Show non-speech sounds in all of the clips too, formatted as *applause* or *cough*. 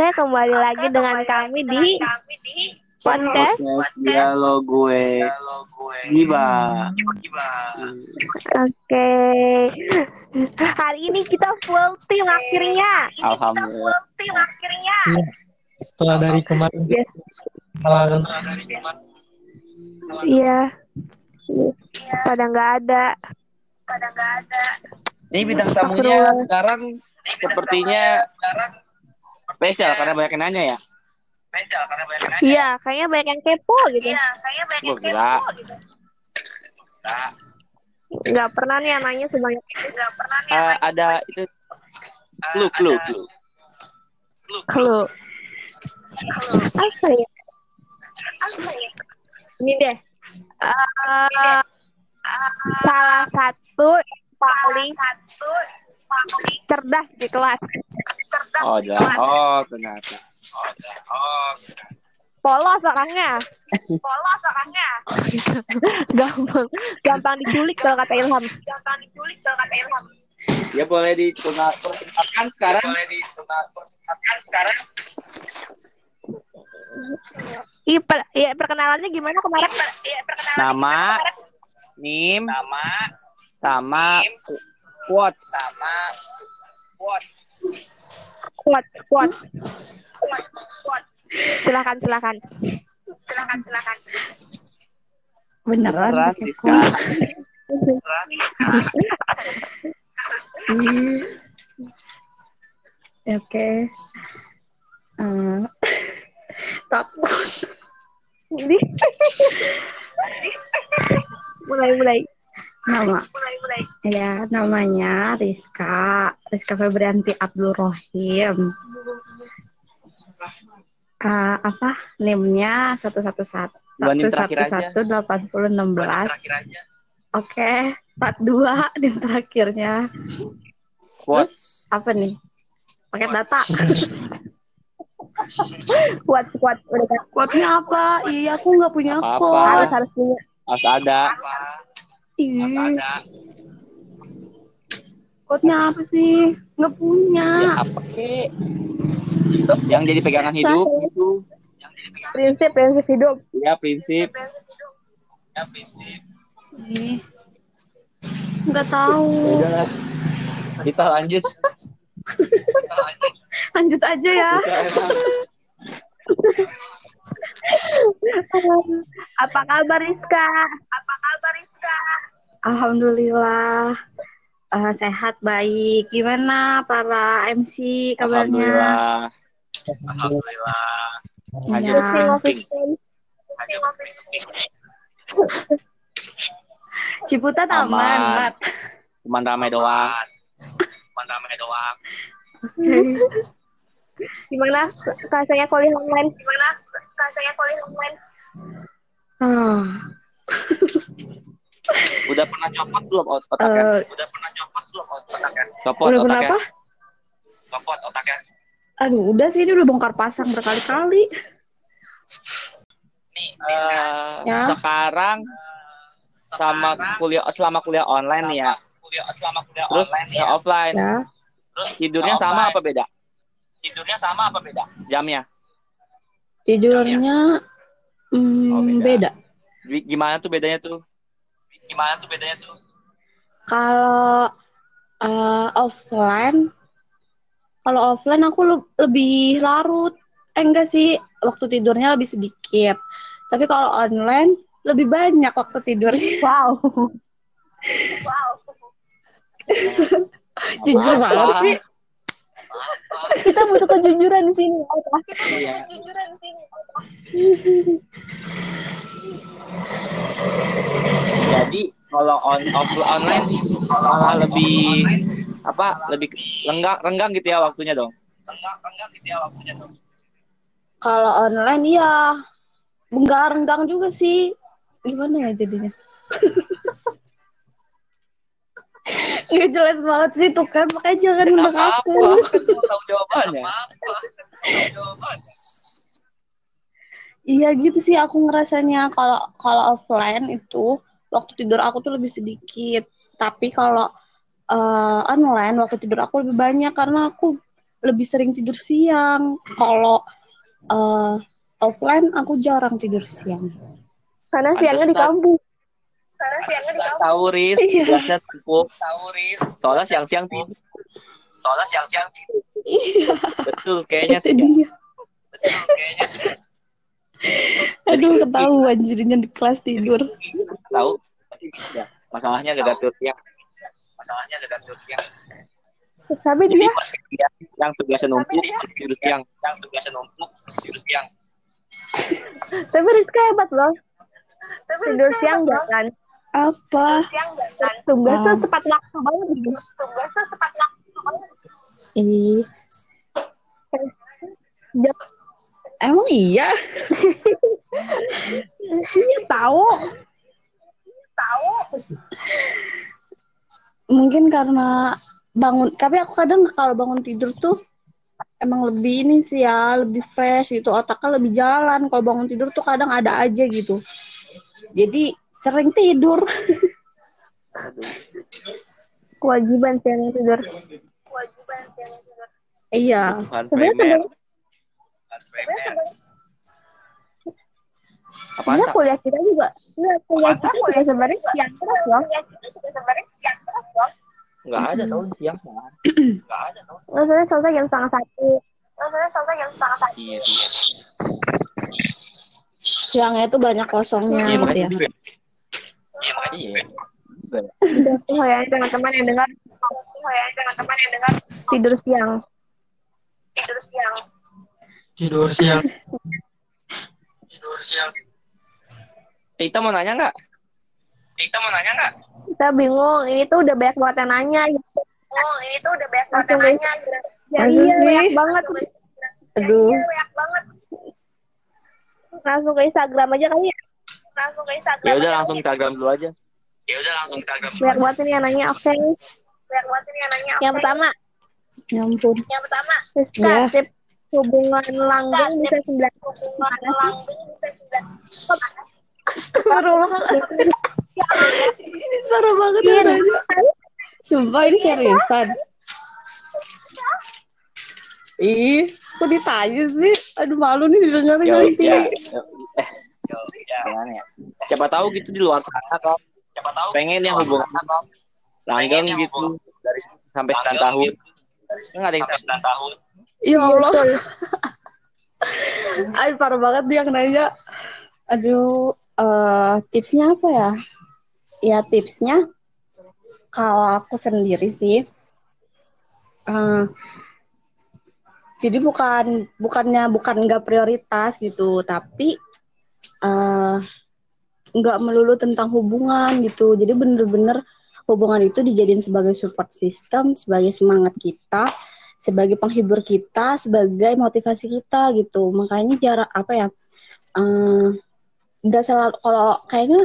Oke, kembali lagi dengan kami di podcast. Podcast dialog gue. Giba. Oke. Hari ini kita full team akhirnya. Alhamdulillah. Tim akhirnya. setelah dari kemarin Yes. malam Iya. Pada nggak ada. Ini bintang tamunya sekarang sepertinya spesial karena banyak yang nanya ya. Iya, kayaknya banyak yang kepo gitu. Gue gila. Nggak pernah nih yang nanya sebanyak itu. Eh, ada itu clue clue clue. Kalau apa ya? Ini deh. Eh, salah satu yang paling cerdas di kelas. Oh, ada. Oh, ternyata. Polos orangnya. Polos orangnya. *laughs* gampang, gampang diculik kalau kata Ilham. Gampang diculik kalau kata Ilham. Ya boleh diperkenalkan sekarang. Boleh diperkenalkan sekarang. Iya, per, ya, perkenalannya gimana kemarin? Nama, nim, nama, sama quotes. Sama quotes. Kuat, kuat. Silakan, silakan. Silakan, silakan. Beneran? Beneran, Rizka. Oke. Eh, *laughs* takut. Ini. *laughs* mulai, mulai. Nama. Mulai, mulai. Ya, namanya Rizka. Rizka Febrianti Abdul Rohim. Eh, apa? NIM-nya satu satu satu satu satu satu delapan puluh enam belas. Oke, part dua *laughs* NIM terakhirnya. Quotes. Apa nih? Pakai data. *laughs* Kuat, kuat. Udah. Quote-nya apa? Iya, aku nggak punya quote. Harus, punya. Harus ada. Ada. quote-nya apa sih? Nggak punya. Ya apa kek? Yang jadi pegangan hidup gitu. Prinsip, prinsip hidup. Ya prinsip. Ih, nggak tahu. Udah. Kita lanjut. *laughs* Lanjut aja ya. *laughs* Apa kabar Rizka? Apa kabar Rizka? Alhamdulillah. Eh, sehat baik. Gimana para MC kabarnya? Alhamdulillah. Pusing, pusing. Ciputat aman, Aman. Mat. Cuman ramai doang. Cuman ramai doang. Gimana rasanya kuliah online? Gimana rasanya kuliah online? Ah, *laughs* Udah pernah copot belum ot- otaknya? eh, Udah pernah copot belum ot- otaknya? Copot udah otaknya. kenapa? Copot otaknya. Aduh, udah sih ini udah bongkar pasang berkali-kali. Nih, Ya. sekarang sama kuliah selama kuliah online nih ya. Terus yang offline. Ya. Tidurnya sama apa beda? Tidurnya sama apa beda? Jamnya. Tidurnya hmm, Oh, beda. beda. Gi- Gimana tuh bedanya tuh? Gimana tuh bedanya tuh? Kalau eh, offline, kalau offline aku le- lebih larut. Eh enggak sih, waktu tidurnya lebih sedikit. Tapi kalau online lebih banyak waktu tidurnya. *laughs* Wow. *laughs* Jujur Apa? banget sih. Kita butuh kejujuran di sini. Iya. Kejujuran di sini. *laughs* Jadi kalau on off online malah lebih apa? Lebih lenggang renggang gitu ya waktunya dong. Kalau online ya enggak renggang juga sih. Gimana ya jadinya? *laughs* Nggak jelas banget sih tuh kan, makanya jangan undang aku. Kan mau tahu jawabannya. Iya gitu sih aku ngerasanya kalau kalau offline itu waktu tidur aku tuh lebih sedikit. Tapi kalau eh, online waktu tidur aku lebih banyak karena aku lebih sering tidur siang. Kalau eh, offline aku jarang tidur siang. Karena siangnya di Pantesan. kampus. Tahu Riz, Iya. biasanya tumpuk. Tahu Riz. Soalnya siang-siang tidur. Soalnya siang-siang tidur. Iya, Betul kayaknya sih. dia. Aduh, ketahuan jadinya di kelas tidur. Tahu? Ya, masalahnya gak gatur tiang. Masalahnya gak gatur tiang. Tapi Jadi dia yang tugasnya numpuk tidur siang, yang tugasnya numpuk tidur siang. tapi Rizka hebat loh. Tidur siang jangan. Apa? Tugas tuh tepat waktu banget gitu. Tugas tuh tepat waktu banget. Ih, emang iya? Iya tahu. Mungkin karena bangun, tapi aku kadang kalau bangun tidur tuh emang lebih ini sih ya, lebih fresh gitu, otaknya lebih jalan. Kalau bangun tidur tuh kadang ada aja gitu. Jadi sering tidur. Kewajiban siang tidur. Iya. Bukan Sebenarnya primer. sebelum Bukan sebenarnya tak? kuliah kita juga. Enggak, kuliah kita juga sebenarnya siang terus loh. Enggak ada di siang. Enggak ada tau. Maksudnya selesai jam setengah satu. Maksudnya selesai jam setengah satu. Iya, iya. Siangnya tuh banyak kosongnya Iya, gitu ya. ya. Iya, makanya iya. Juga ya. Udah tuh ya teman-teman yang dengar. Oh ya teman-teman yang dengar tidur siang. Tidur siang. Tidur siang. Tidur siang. Ita mau nanya nggak? Ita mau nanya nggak? Kita bingung. Ini tuh udah banyak banget yang nanya. Oh ini tuh udah banyak banget yang nanya. Ya, Masa iya, sih? banyak banget. Aduh. banyak banget. Langsung ke Instagram aja kali ya. Langsung ke Instagram. Ya udah aja. langsung Instagram dulu aja. Ya udah langsung Instagram Banyak banget ini yang nanya. Oke. Banyak banget ini yang nanya. Yang pertama. Ya ampun. Yang pertama. Rizka, Ya. Hubungan langgeng bisa sembilan. Hubungan langgeng bisa sembilan. Astagfirullahaladzim. ini parah banget ya. Sumpah ini seriusan. Ih, kok ditanya sih? Aduh malu nih didengerin Ya, nanti. ya, ya, eh, ya, ya? Siapa tahu gitu di luar sana kan. Siapa tahu pengen yang hubungan kan. Langgeng gitu dari sampai 9 tahun. Enggak ada yang sampai 9 tahun. Ya Allah. Aduh parah banget dia yang nanya. Aduh, eh, tipsnya apa ya? Ya tipsnya kalau aku sendiri sih, eh, jadi bukan bukannya bukan nggak prioritas gitu, tapi eh, nggak melulu tentang hubungan gitu. Jadi bener-bener hubungan itu dijadiin sebagai support system, sebagai semangat kita, sebagai penghibur kita, sebagai motivasi kita gitu. Makanya jarak apa ya? eh, nggak selalu kalau kayaknya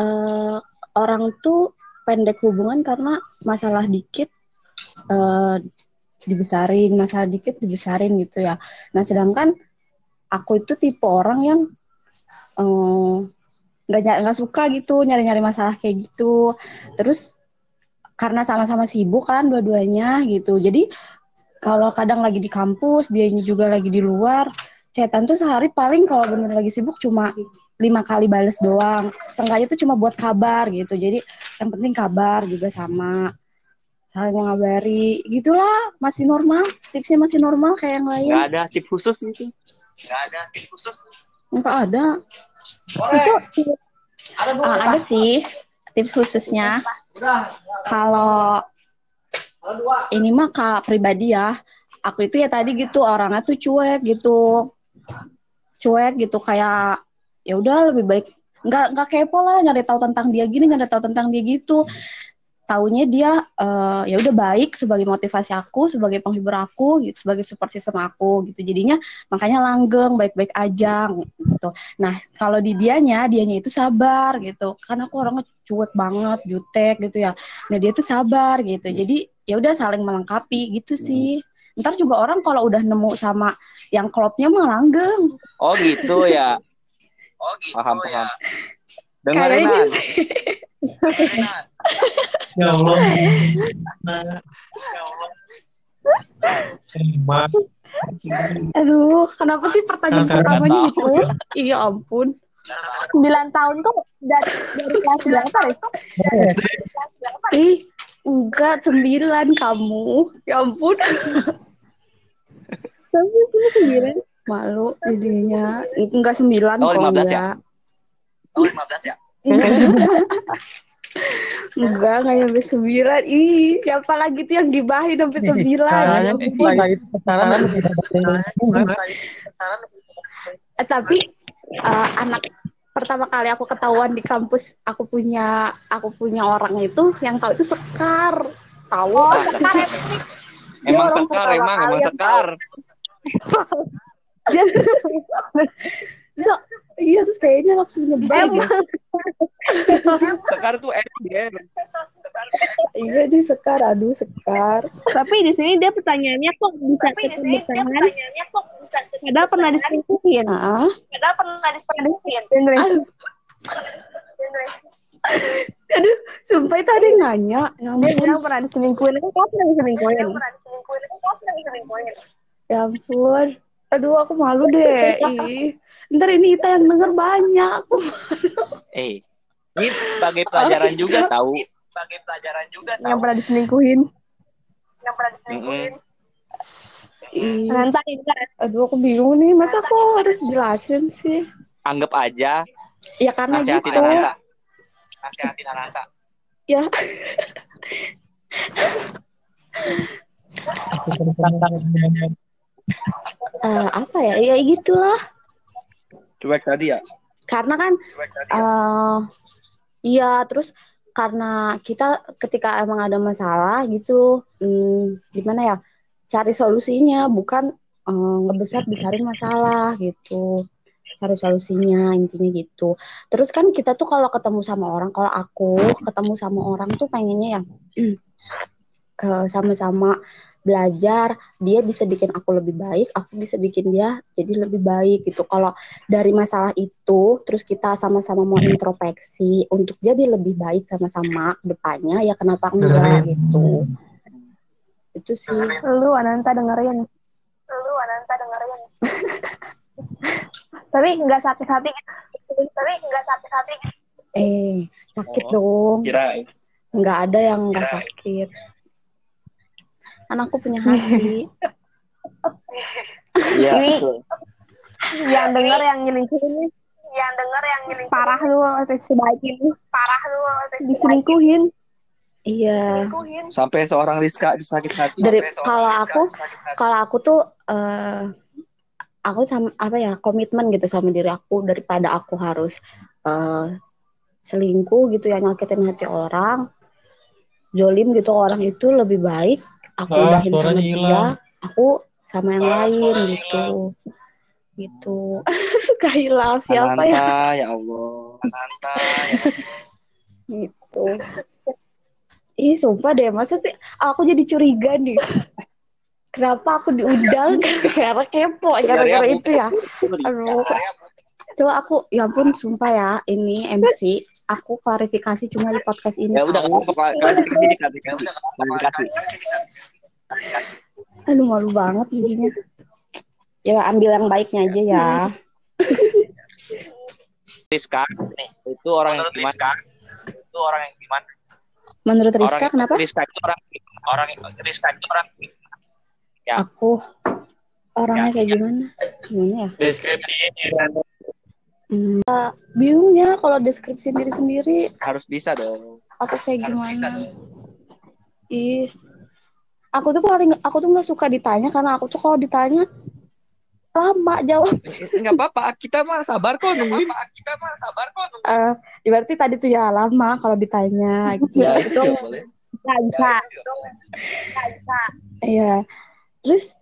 eh, orang tuh pendek hubungan karena masalah dikit eh, dibesarin, masalah dikit dibesarin gitu ya. Nah sedangkan aku itu tipe orang yang nggak ny- nggak suka gitu nyari-nyari masalah kayak gitu. Terus karena sama-sama sibuk kan dua-duanya gitu. Jadi kalau kadang lagi di kampus, dia juga lagi di luar, chatan tuh sehari paling kalau bener lagi sibuk cuma lima kali bales doang. Seenggaknya tuh cuma buat kabar gitu. Jadi yang penting kabar juga sama saling mengabari gitulah masih normal tipsnya masih normal kayak yang lain Enggak ada tip khusus gitu. Enggak ada tip khusus. nggak ada Itu Ah, ada sih tips khususnya. Kalau ini mah kak pribadi ya. Aku itu ya tadi gitu orangnya tuh cuek gitu. Cuek gitu kayak ya udah lebih baik. Nggak nggak kepo lah nyari tahu tentang dia gini nyari tahu tentang dia gitu taunya dia eh, ya udah baik sebagai motivasi aku sebagai penghibur aku gitu sebagai support system aku gitu. Jadinya makanya langgeng baik-baik aja gitu. Nah kalau di dianya dianya itu sabar gitu. Karena aku orangnya cuek banget jutek gitu ya. Nah dia tuh sabar gitu. Jadi ya udah saling melengkapi gitu sih. Ntar juga orang kalau udah nemu sama yang klopnya mah langgeng. Oh gitu ya. *laughs* Oh gitu paham, paham. Dengerin kayaknya Nan. sih Ya Allah. Aduh, kenapa sih pertanyaan nggak pertamanya tahu. itu? Iya ampun. 9 tahun tuh dari, dari kelas berapa deh? Ih, enggak sembilan kamu. Ya ampun. Tapi itu 9. Malu jadinya. Enggak sembilan Oh, kok 15 ya? Oh, 15 ya? *laughs* Enggak, nggak nyampe sembilan. Ih, siapa lagi tuh yang gibahin sampai sembilan? Kayaknya sih ampun. kayak itu sekarang lebih Eh, tapi eh, anak pertama kali aku ketahuan di kampus aku punya aku punya orang itu yang tahu itu sekar tahu Ah, Sekar Emang sekar, emang, emang sekar. Dia *laughs* *laughs* so, iya terus kayaknya langsung nyebar emang. Sekar tuh dia. iya di sekar. Aduh sekar. Tapi di sini dia pertanyaannya kok bisa tetap bertahan padahal pernah diselingkuhin. Nah padahal pernah diselingkuhin. Dengerin aduh. Sumpah itu ada yang nanya. Ya dia ampun. bilang pernah diselingkuhin. Itu kapan diselingkuhin? Ya ampun. Aduh aku malu deh. Ih. Ntar ini Ita yang denger banyak. Aku Eh, ini sebagai pelajaran juga tahu. Sebagai pelajaran juga yang pernah diselingkuhin. Mm-mm. ih nanti ntar aduh aku bingung nih. Masa aku harus jelasin sih? Anggap aja ya karena nasihatin gitu. Ananta. Nasihatin Ananta. ya. Eh, apa ya? Ya gitulah Cuek tadi ya? karena kan eh iya terus karena kita ketika emang ada masalah gitu hmm, gimana ya cari solusinya bukan eh, ngebesar besarin masalah gitu. Cari solusinya intinya gitu. Terus kan kita tuh kalau ketemu sama orang kalau aku ketemu sama orang tuh pengennya ya *clears throat* sama-sama belajar dia bisa bikin aku lebih baik aku bisa bikin dia jadi lebih baik gitu. Kalau dari masalah itu terus kita sama-sama mau introspeksi untuk jadi lebih baik sama-sama ke depannya ya kenapa enggak gitu. Itu sih. Lu Ananta dengerin. Lu Ananta dengerin. *laughs* Tapi nggak sakit-hati tapi nggak sakit-hati eh sakit Oh, dong. Kira nggak ada yang nggak sakit anakku punya hati. *laughs* Iya, Ini- betul. yang denger yang nyelingkuhin yang denger yang nyelingkuhin parah lu sebaik ini. Parah lu diselingkuhin. iya. Sampai seorang Rizka sakit hati. Dari- Sampai seorang kalau aku- kalau aku tuh eh aku sama apa ya komitmen gitu sama diri aku daripada aku harus eh selingkuh gitu ya nyakitin hati orang jolim gitu orang itu lebih baik aku Ah, udahin sama suaranya dia hilang. aku sama yang lain gitu. gitu. *laughs* Suka hilang siapa ya? Ananta, ya Allah. Ananta, ya *laughs* gitu. Ih sumpah deh masa sih aku jadi curiga nih. Kenapa aku diundang *laughs* karena kepo gara-gara Dari aku. itu ya? Aduh. coba aku ya ampun sumpah ya ini MC aku klarifikasi cuma di podcast ini Ya udah kamu klarifikasi klarifikasi. Klarifikasi. aduh malu banget jadinya ya ambil yang baiknya aja ya *laughs* Rizka itu orang yang gimana? Itu orang yang gimana? menurut Rizka Orang- kenapa Rizka itu orang orang Rizka itu orang Ya. aku orangnya Ya, kayak ya. gimana gimana ya Deskripsi. Hmm, bingung ya kalau deskripsi diri sendiri harus bisa dong. aku kayak Harus bisa gimana dong. ih aku tuh paling aku tuh nggak suka ditanya karena aku tuh kalau ditanya lama jawab *laughs* Enggak apa-apa, kita mah sabar kok nungguin. Kita mah sabar kok. Eh, berarti tadi tuh ya lama kalau ditanya gitu Ya, itu juga boleh. nggak bisa Iya. Terus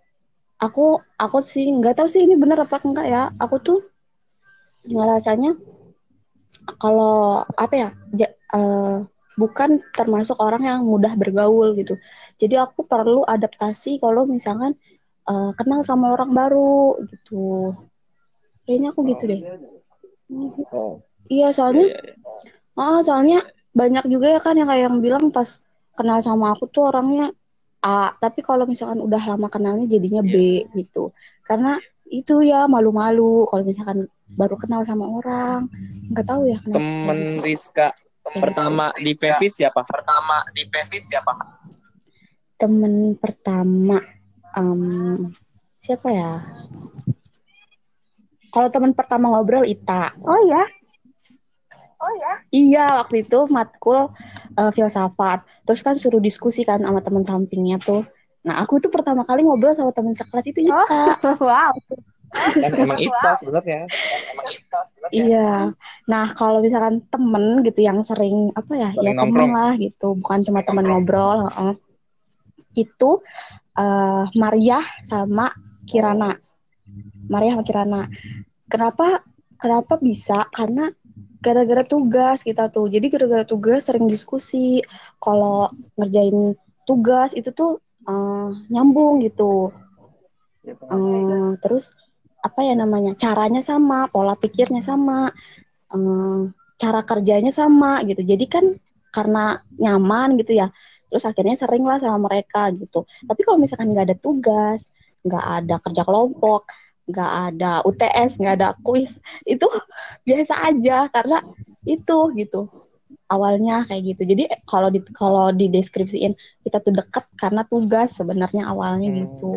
aku aku sih nggak tahu sih ini bener apa enggak ya. Aku tuh ngerasanya kalau apa ya ja- eh, bukan termasuk orang yang mudah bergaul gitu. Jadi aku perlu adaptasi kalau misalkan eh, kenal sama orang baru gitu. Kayaknya aku gitu deh. Oh, Iya soalnya iya, iya. Ah, soalnya banyak juga ya kan yang kayak yang bilang pas kenal sama aku tuh orangnya A, tapi kalau misalkan udah lama kenalnya jadinya B gitu. Karena itu ya malu-malu kalau misalkan baru kenal sama orang, nggak tahu ya kenapa. Temen Rizka pertama di PV siapa? Pertama di PV siapa? Temen pertama em, siapa ya? Kalau teman pertama ngobrol Ita. Oh ya? Iya, waktu itu matkul eh, filsafat. Terus kan suruh diskusi kan sama teman sampingnya tuh. Nah, aku tuh pertama kali ngobrol sama teman sekelas itu Ita. *laughs* wow. Kan emang Ita sebenarnya. Iya. Nah, kalau misalkan temen gitu yang sering apa ya, ya Sering temen nongkrong. lah gitu, bukan cuma teman ngobrol. heeh. Itu eh Maria sama Kirana. Maria sama Kirana. Kenapa? Kenapa bisa? Karena gara-gara tugas kita tuh. Jadi gara-gara tugas sering diskusi. Kalau ngerjain tugas itu tuh eh, nyambung gitu. Eh, terus apa ya namanya caranya sama pola pikirnya sama eh, cara kerjanya sama gitu. Jadi kan karena nyaman gitu ya terus akhirnya sering lah sama mereka gitu. Tapi kalau misalkan nggak ada tugas nggak ada kerja kelompok nggak ada UTS nggak ada kuis itu *laughs* biasa aja karena itu gitu awalnya kayak gitu. Jadi kalau di kalau dideskripsiin kita tuh deket karena tugas sebenarnya awalnya Hmm. gitu.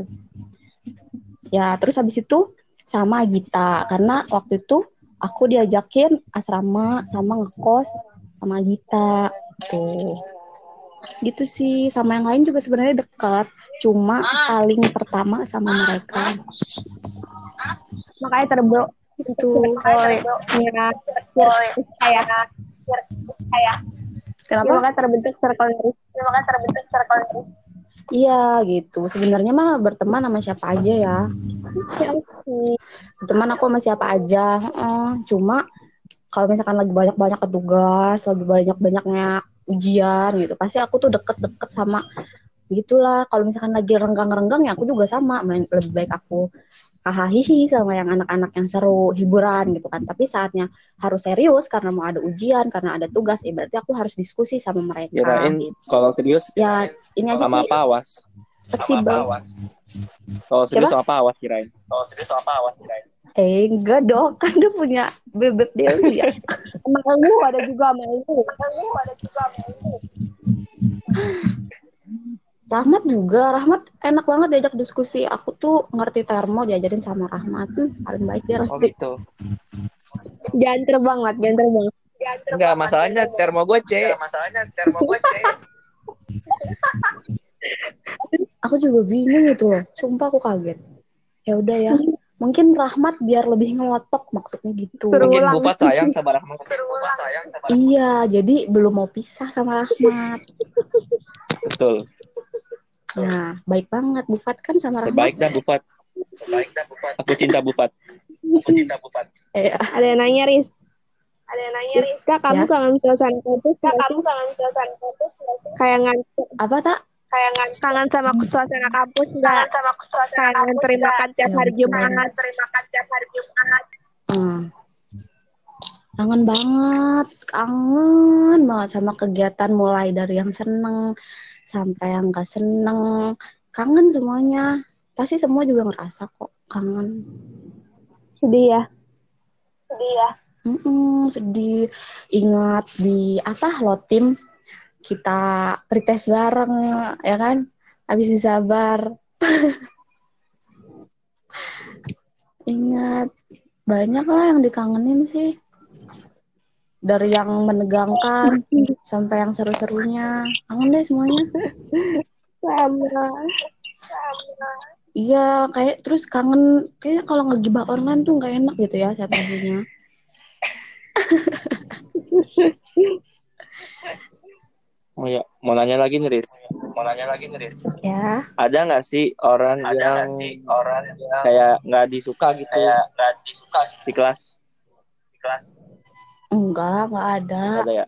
Ya terus habis itu sama Gita. Karena waktu itu aku diajakin asrama sama ngekos sama Gita. Tuh gitu sih. Sama yang lain juga sebenarnya dekat. Cuma paling pertama sama mereka. Makanya terbel itu Mira kayak kayak kenapa? Makanya terbentuk circle makanya terbentuk circle iya gitu. Sebenarnya mah berteman sama siapa aja ya. Teman aku sama siapa aja Heeh, cuma kalau misalkan lagi banyak-banyak tugas lagi banyak-banyaknya ujian gitu pasti aku tuh deket-deket sama gitulah. Kalau misalkan lagi renggang-renggang ya aku juga sama lebih baik aku hahaha sama yang anak-anak yang seru hiburan gitu kan tapi saatnya harus serius karena mau ada ujian karena ada tugas ya berarti aku harus diskusi sama mereka Kirain gitu. kalau serius ya ini aja sama sih apa awas? fleksibel Kalau serius sama apa awas kirain? Kalau serius sama apa awas kirain? eh enggak dong kan dia punya bebek Dewi ya *laughs* sama lu ada juga sama lu lu ada juga sama lu *laughs* Rahmat juga, Rahmat enak banget diajak diskusi. Aku tuh ngerti termo diajarin sama Rahmat. Hmm, paling baik dia Oh gitu. jangan terbang lah jangan terbang Enggak, masalahnya termo gue C. Masalahnya *laughs* termo gue C. Aku juga bingung itu loh. Sumpah aku kaget. Ya udah ya. Mungkin Rahmat biar lebih ngelotok maksudnya gitu. Mungkin. Bufat sayang sama Rahmat. Bufat sayang sama Iya, jadi belum mau pisah sama Rahmat. Betul. Nah, baik banget Bufat kan sama Rahmat. Terbaik dah Bufat. Terbaik dah Bufat. Aku cinta Bufat. Aku cinta Bufat. Eh, ada yang nanya Riz ada yang nanya Riz kak kamu Ya. kangen suasana kampus kak kamu kangen suasana kampus kayak ngantuk apa tak? kayak ngan kangen sama suasana kampus nggak sama suasana kangen terima makan tiap Ya, hari. Jumat terima makan tiap hari Jumat Hmm. Kangen banget, kangen banget sama kegiatan mulai dari yang seneng sampai yang gak seneng. Kangen semuanya. Pasti semua juga ngerasa kok kangen. sedih ya Sedih ya. sedih. Ingat di apa lo tim kita pretest bareng ya kan? Habis disabar. *laughs* Ingat banyak lah yang dikangenin sih. Dari yang menegangkan *laughs* sampai yang seru-serunya. Kangen deh semuanya. sama Iya, kayak terus kangen kayaknya kalau ngegibah online tuh nggak enak gitu ya sensasinya. *laughs* Oh ya, mau nanya lagi nih, Riz. Mau nanya lagi nih, Riz. Ya. Ada nggak sih orang yang orang yang kayak nggak disuka gitu? Kayak nggak disuka di kelas. Di kelas. Enggak, nggak ada. Nggak ada ya?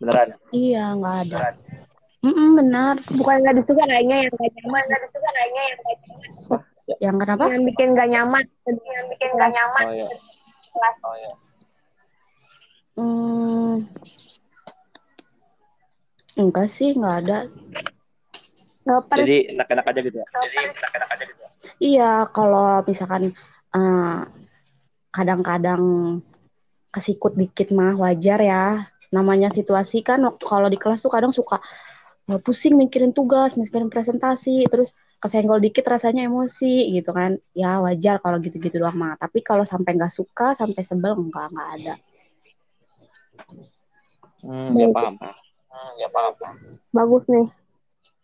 Beneran? Iya, nggak ada. Mm-mm, benar. bukan nggak disuka kayaknya yang nggak nyaman nggak disuka kayaknya yang nggak nyaman Yang kenapa? yang bikin nggak nyaman yang bikin nggak nyaman Oh ya. Oh ya. Hmm, enggak sih, nggak ada. Baper. Jadi enak-enak aja gitu ya. Jadi enak-enak aja gitu. ya. Iya, kalau misalkan eh, kadang-kadang kesikut dikit mah wajar ya. Namanya situasi kan waktu kalau di kelas tuh kadang suka pusing mikirin tugas, mikirin presentasi, terus kesenggol dikit rasanya emosi gitu kan. Ya wajar kalau gitu-gitu doang mah. Tapi kalau sampai nggak suka, sampai sebel enggak nggak ada. Hmm, ya paham. Hmm, ya paham. Bagus nih.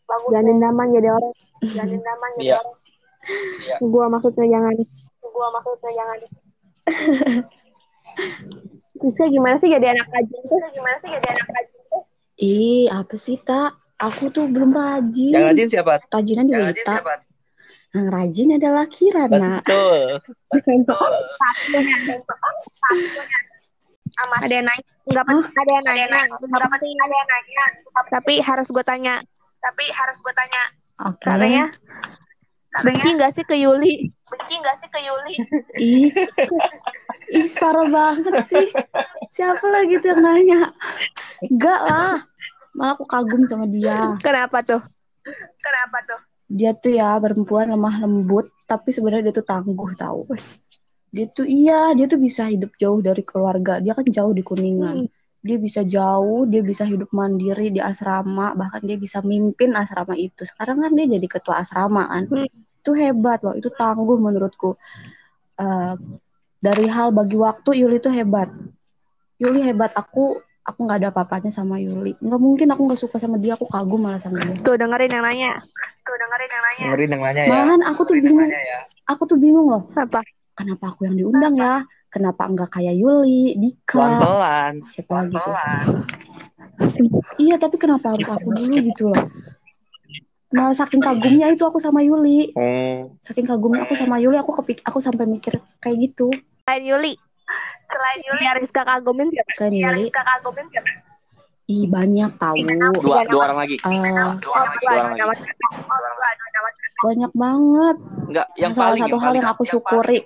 Bagus. Jangan dendaman jadi orang. Jangan dendaman jadi Iya. orang. Gua maksudnya jangan. Gua maksudnya jangan. *laughs* Terusnya gimana sih jadi anak rajin tuh? Gimana sih jadi anak rajin tuh? Ih, apa sih, Tak? Aku tuh belum rajin. Yang rajin siapa? Rajinan juga Yang rajin Ita. siapa? Yang rajin adalah Kirana. Betul. Ada yang nanya. Enggak penting. Ada yang nanya. Enggak penting. Ada yang nanya. Tapi harus gue tanya. Tapi harus gue tanya. Oke. Katanya. Benci nggak sih ke Yuli? Benci nggak sih ke Yuli? Ih, *laughs* ih parah banget sih. Siapa lagi tuh yang nanya? Enggak lah. Malah aku kagum sama dia. Kenapa tuh? Kenapa tuh? Dia tuh ya perempuan lemah lembut, tapi sebenarnya dia tuh tangguh tahu. Dia tuh iya, dia tuh bisa hidup jauh dari keluarga. Dia kan jauh di Kuningan. Dia bisa jauh, dia bisa hidup mandiri di asrama, bahkan dia bisa mimpin asrama itu. Sekarang kan dia jadi ketua asrama kan. Hmm. Itu hebat loh, itu tangguh menurutku. Eh, dari hal bagi waktu Yuli tuh hebat. Yuli hebat, aku aku nggak ada apa-apanya sama Yuli. Nggak mungkin aku nggak suka sama dia, aku kagum malah sama dia. Tuh dengerin yang nanya. Tuh dengerin yang nanya. Dengerin yang nanya ya. Malahan aku tuh bingung, aku tuh bingung loh. Apa? Kenapa aku yang diundang ya? Kenapa enggak kayak Yuli, Dika, Pelan-pelan. siapa lagi tuh? Iya, tapi kenapa harus aku dulu gitu loh? Malah saking kagumnya itu aku sama Yuli. Oh. Saking kagumnya aku sama Yuli, aku kepik aku sampai mikir kayak gitu. Selain Yuli. Selain Yuli. Yang Rizka kagumin siapa? Selain Yuli, Rizka kagumin siapa? ih banyak tahu. Dua, dua orang lagi. Eh, Oh, Dua orang lagi. Dua orang lagi. banyak banget. Enggak, yang salah paling satu hal yang aku syukuri,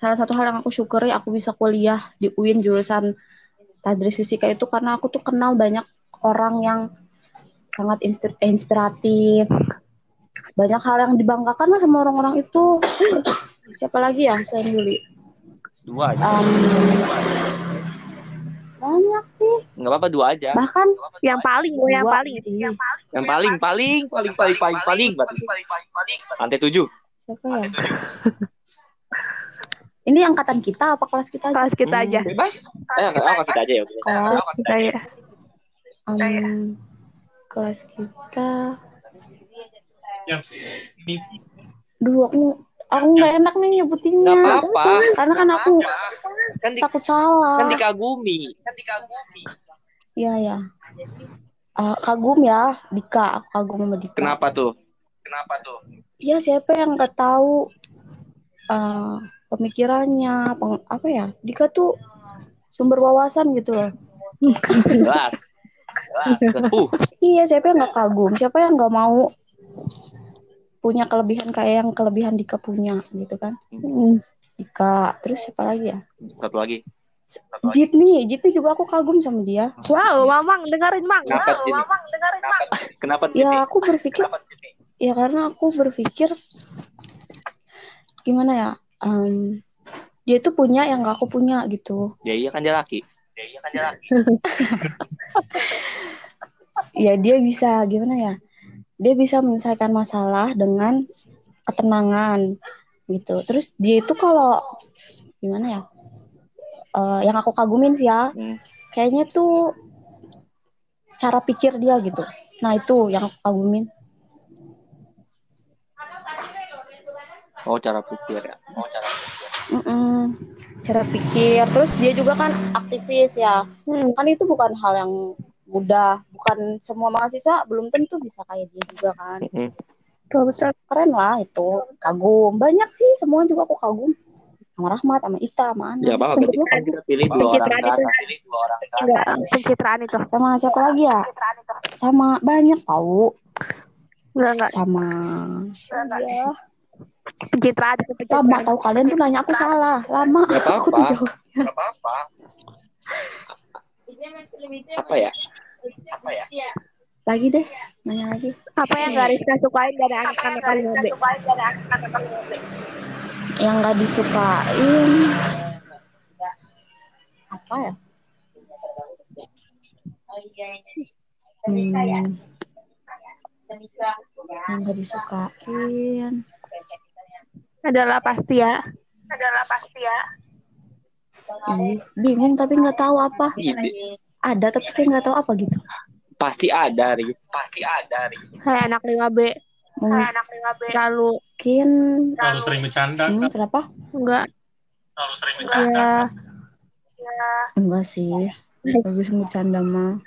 salah satu hal yang aku syukuri aku bisa kuliah di UIN jurusan tadris fisika itu karena aku tuh kenal banyak orang yang sangat inspiratif. Banyak hal yang dibanggakan lah sama orang-orang itu. Siapa lagi ya selain Yuli? Dua aja. Em, banyak sih. Enggak apa-apa dua aja. Bahkan Yang paling, gue yang dua- paling. iya. Yang paling paling paling paling paling paling berarti. Lantai tujuh. Siapa ya? Ini angkatan kita apa kelas kita aja? Kelas kita Hmm, aja. Bebas. Eh, apa kita aja ya. Kelas Kita ya. Em, kelas kita Duh, aku aku nggak enak nih nyebutinnya. Enggak apa-apa. Karena kan aku Kan di, takut salah. kan dikagumi. Kan dikagumi. Iya ya. Eh, kagum ya, Dika. Aku kagum sama Dika. Kenapa tuh? Kenapa tuh? Iya, siapa yang nggak tahu eh, pemikirannya, peng- apa ya? Dika tuh sumber wawasan gitu loh. Jelas. Jelas. *laughs* Uh, Iya, siapa yang nggak kagum? Siapa yang nggak mau punya kelebihan kayak yang kelebihan Dika punya gitu kan? Hmm. Dika, terus siapa lagi ya? satu lagi. Jitni, Jitni juga aku kagum sama dia. Wow, Mamang dengerin Mang. Kenapa Wow, Jitni? Mamang dengerin Mang. Kenapa di Ya aku berpikir, ya karena aku berpikir gimana ya, em, dia itu punya yang gak aku punya gitu. Ya iya kan dia laki. Ya iya kan dia laki. *laughs* Ya dia bisa gimana ya, dia bisa menyelesaikan masalah dengan ketenangan gitu. Terus dia itu kalau gimana ya, eh, yang aku kagumin sih ya, Hmm. kayaknya tuh cara pikir dia gitu. Nah itu yang aku kagumin. Oh cara pikir ya. Oh cara pikir. Mm-mm. Cara pikir, terus dia juga kan aktivis ya. Hmm. Kan itu bukan hal yang mudah, bukan semua mahasiswa belum tentu bisa kayak dia juga kan. Mm. Betul, betul. Keren lah itu, kagum. Banyak sih, semua juga aku kagum. Sama Rahmat, sama Ita, sama Ana. Ya apa kan kita pilih dua orang ke atas. Pilih dua orang ke atas. Enggak, pencitraan itu. Sama siapa lagi ya? Sama banyak tahu. Enggak, enggak. Sama ya. Pencitraan itu. lama Pencitraan. tahu kalian tuh nanya aku salah. Lama Gak aku tuh. Gak apa-apa. Apa ya? Apa ya? lagi deh nanya lagi. Apa yang gak Rizka sukain dari anak-anak B? yang nggak disukain. Apa ya? Hmm, yang nggak disukain. Adalah pasti ya. Ih, bingung tapi nggak tahu apa Ide. ada tapi kayak nggak tahu apa gitu Pasti ada, Riz. Pasti ada, Riz. Kayak anak 5B. Lalu mungkin Terlalu sering bercanda. hmm, kenapa enggak Terlalu sering bercanda. ya enggak sih bagus bercanda mah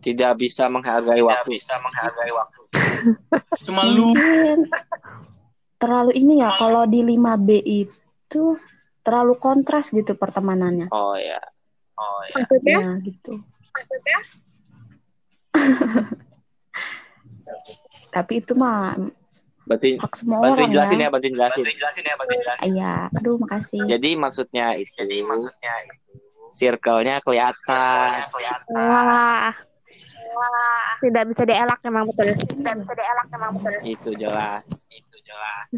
Tidak bisa menghargai waktu. *laughs* Cuma lu. terlalu ini ya kalau di 5B itu terlalu kontras gitu pertemanannya Oh ya. Oh ya. maksudnya ya gitu *laughs* tapi itu mah Berarti hak semua bantuin orang jelasin ya, ya bantuin jelasin. iya aduh makasih Jadi maksudnya itu. Jadi maksudnya circle-nya kelihatan. wah tidak bisa dielak emang betul tidak bisa dielak emang betul Itu jelas. Itu jelas.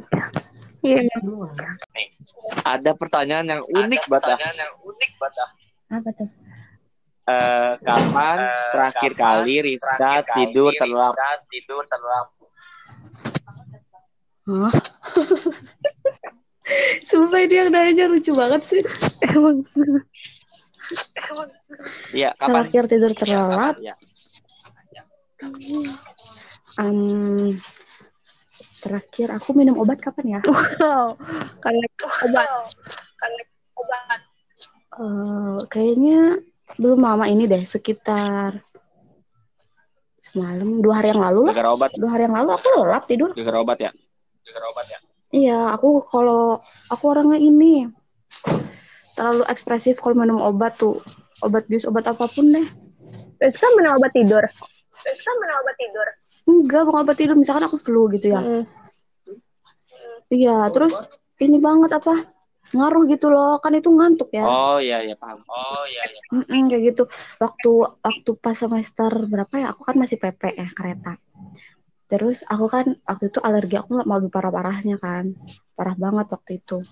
Iya Ada pertanyaan yang unik banget. apa tuh Eh, kapan terakhir kali Rizka tidur terlambat? Hah? *laughs* Sumpah ini yang nanya lucu banget sih. emang Iya, kapan? Terakhir tidur terlelap, Ya. em, terakhir aku minum obat kapan ya? wow karena obat Eh, kayaknya belum lama ini deh, sekitar semalam, dua hari yang lalu lah. Gara-gara obat, Dua hari yang lalu aku lelap tidur. gara-gara obat ya? Gara-gara obat ya? Iya, aku kalau aku orangnya ini terlalu ekspresif kalau minum obat tuh. Obat bius, obat apa pun deh. Rizka minum obat tidur Enggak, bukan obat tidur. Misalkan aku flu gitu ya. Mm. Iya, terus ini banget apa? Ngaruh gitu loh. Kan itu ngantuk ya. Oh iya iya paham. Oh iya iya. Mm-mm, kayak gitu. Waktu waktu pas semester berapa ya? Aku kan masih PP ya kereta. Terus aku kan waktu itu alergi aku lagi parah-parahnya kan. Parah banget waktu itu.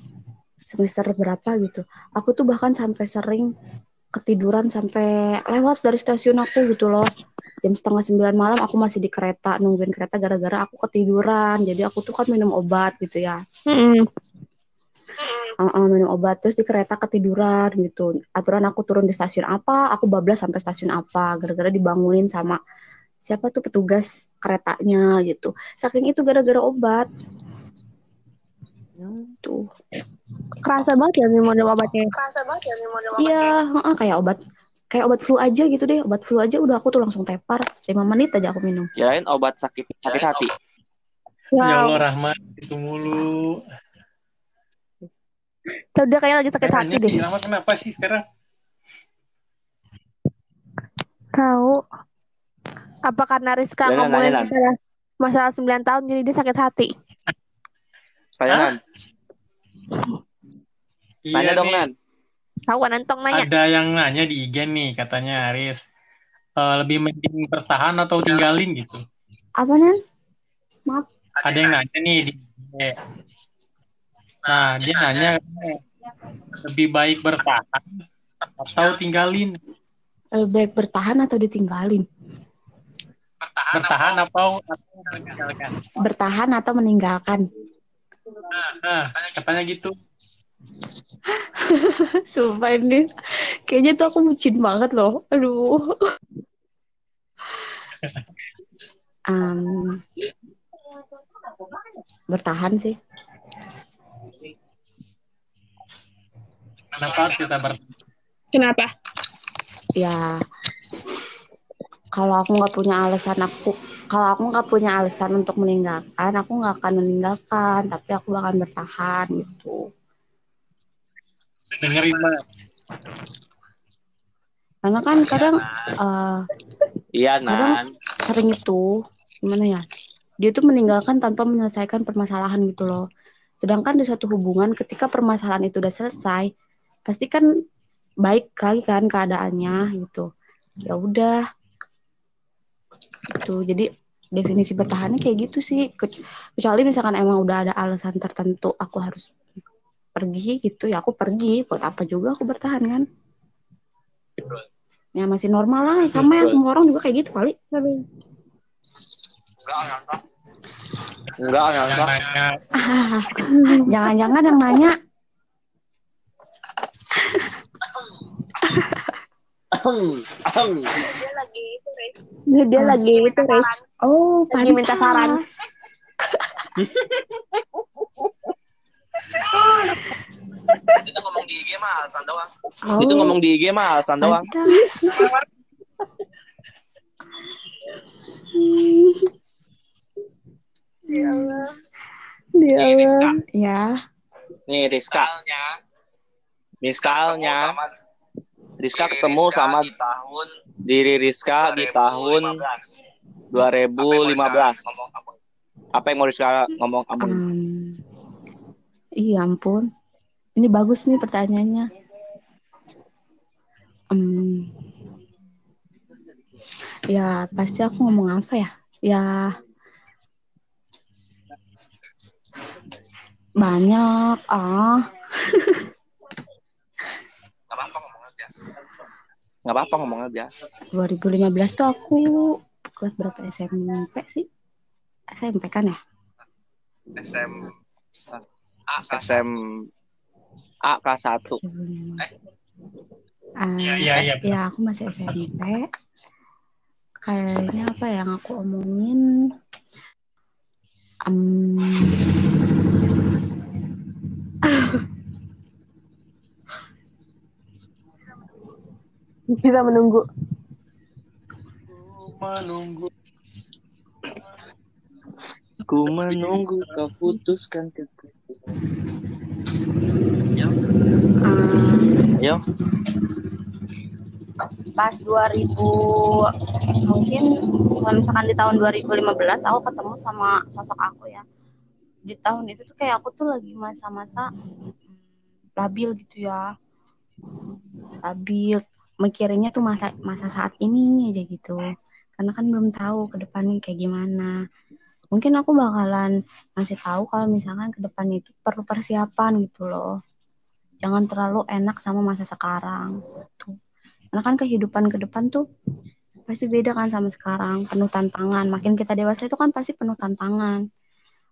Semester berapa gitu. Aku tuh bahkan sampai sering ketiduran sampai lewat dari stasiun aku gitu loh. Jam setengah sembilan malam aku masih di kereta nungguin kereta gara-gara aku ketiduran. Jadi aku tuh kan minum obat gitu ya. Mm-mm. Heeh, minum obat terus di kereta ketiduran gitu. Aturan aku turun di stasiun apa, aku bablas sampai stasiun apa, gara-gara dibangunin sama siapa tuh petugas keretanya gitu. Saking itu gara-gara obat. Tuh. kerasa banget ya minum obatnya Iya, heeh, kayak obat kayak obat flu aja gitu deh. Obat flu aja udah aku tuh langsung tepar. 5 menit aja aku minum. Kirain obat sakit sakit hati. Ya wow Allah Rahmat itu mulu. Tuh, dia kayaknya lagi sakit hati deh Rahmat kenapa sih sekarang? tahu apa karena Rizka ngomongin masalah masalah 9 tahun jadi dia sakit hati Tanya Nan. Tanya Iya dong nih, Nan. Tahu nantong nanya ada yang nanya di IG nih katanya Aris. eh, lebih mending bertahan atau tinggalin gitu. Apa nih? Ada yang nanya nih di IG. Nah, dia nanya lebih baik bertahan atau tinggalin. Lebih baik bertahan atau ditinggalin? Bertahan atau atau meninggalkan. Bertahan atau meninggalkan? Nah, katanya gitu. *laughs* Sumpah ini kayaknya tuh aku bucin banget loh. Aduh. *laughs* Em, bertahan sih. Kenapa harus kita bertahan? kenapa Ya kalau aku nggak punya alasan aku kalau aku nggak punya alasan untuk meninggalkan aku nggak akan meninggalkan tapi aku bakal bertahan gitu Dengerin banget. karena kan kadang eh, Iya Kadang- Nan. sering itu gimana ya dia tuh meninggalkan tanpa menyelesaikan permasalahan gitu loh sedangkan di suatu hubungan ketika permasalahan itu udah selesai pasti kan baik lagi kan keadaannya gitu ya udah Itu jadi definisi bertahannya kayak gitu sih. Ke- Kecuali misalkan emang udah ada alasan tertentu aku harus pergi gitu ya aku pergi. Buat apa juga aku bertahan kan? Ya masih normal lah sama ya Betul. semua orang juga kayak gitu kali. Enggak, Yang enggak. Ah, *laughs* Jangan-jangan yang nanya Dia lagi itu, dia lagi saran. Oh, Lagi minta saran. *laughs* Itu ngomong di IG mah alasan doang. Oh, Itu ngomong di IG mah alasan doang. Ya Allah. Dia Ini, Rizka. Allah. Ya. Nih Rizka. Misalnya Rizka ketemu sama diri Rizka di tahun 2015. Apa yang mau Rizka ngomong kamu? Hmm. Iya ampun. Ini bagus nih pertanyaannya. Hmm. Ya, pasti aku ngomong apa ya? Ya banyak ah. Gak apa-apa ngomong aja. Gak apa-apa ngomong aja. 2015 tuh aku kelas berapa SMP sih? SMP kan ya? SM SM A kelas 1. Ah, Iya, iya, iya. ya aku masih SMP. Kayaknya apa yang aku omongin? Em, *laughs* Kita menunggu. menunggu Ku menunggu kau putuskan keputusan. Ah, Ayo. pas 2000 mungkin kalau misalkan di tahun 2015 aku ketemu sama sosok aku ya. Di tahun itu tuh kayak aku tuh lagi masa-masa mm, labil gitu ya. Labil mikirinnya tuh masa masa saat ini aja gitu. Karena kan belum tahu ke depannya kayak gimana mungkin aku bakalan ngasih tahu kalau misalkan ke depan itu perlu persiapan gitu loh jangan terlalu enak sama masa sekarang tuh karena kan kehidupan ke depan tuh pasti beda kan sama sekarang, penuh tantangan. Makin kita dewasa itu kan pasti penuh tantangan,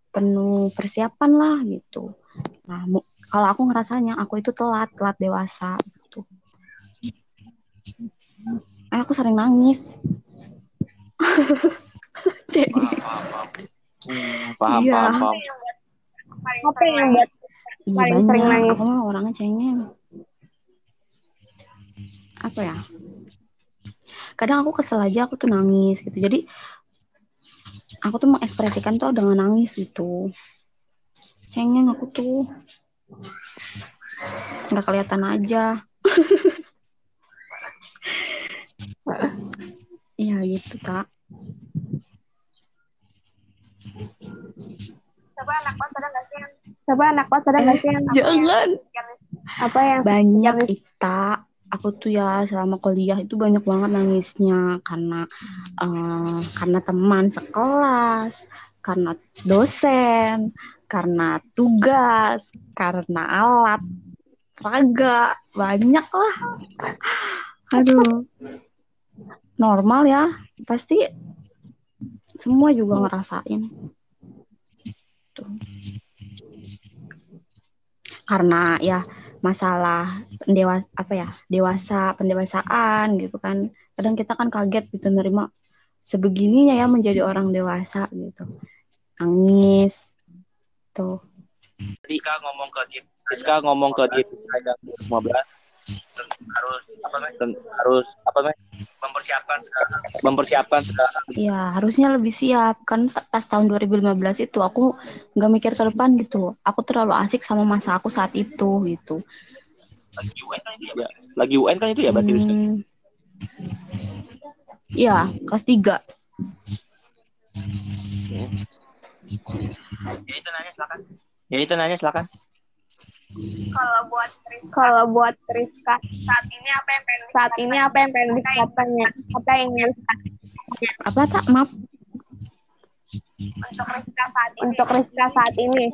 penuh persiapan lah gitu. Nah, kalau aku ngerasanya aku itu telat, telat dewasa gitu. Eh, aku sering nangis. *laughs* *laughs* Ceng. Hmm, paham, Iya. paham, paham. Apa yang buat Iya Paling sering banyak. nangis. Aku mah orangnya cengeng. Apa ya? Kadang aku kesel aja aku tuh nangis gitu. Jadi aku tuh mengekspresikan tuh dengan nangis gitu. Cengeng aku tuh. Nggak kelihatan aja. *laughs* Iya gitu, Tak. Coba anak kos ada nggak sih yang Coba anak kos ada nggak sih yang Jangan. apa yang banyak Ita. Aku tuh ya selama kuliah itu banyak banget nangisnya. Karena eh, karena teman sekelas karena dosen karena tugas karena alat raga. Banyak lah. Aduh. Normal ya pasti semua juga ngerasain. Tuh. karena ya masalah pendewas apa ya dewasa pendewasaan gitu kan. Kadang kita kan kaget gitu nerima sebegininya ya menjadi orang dewasa gitu. Nangis. Tuh. Rizka ngomong ke dia. Rizka ngomong ke dia. Yang 15 harus apa harus apa namanya mempersiapkan sekarang. Mempersiapkan sekarang. Ya harusnya lebih siap. Kan pas tahun 2015 itu aku nggak mikir ke depan gitu. Aku terlalu asik sama masa aku saat itu gitu. Lagi UN kan itu ya berarti? lagi UN kan itu ya berarti Hmm. Iya, kelas 3. ya itu nanya silakan. Ya itu nanya silakan kalau buat Rizka kalau buat Rizka saat ini apa yang pengen saat ini apa yang pengen Rizka tanya apa yang ingin apa tak maaf untuk Rizka saat ini. Untuk Rizka saat ini.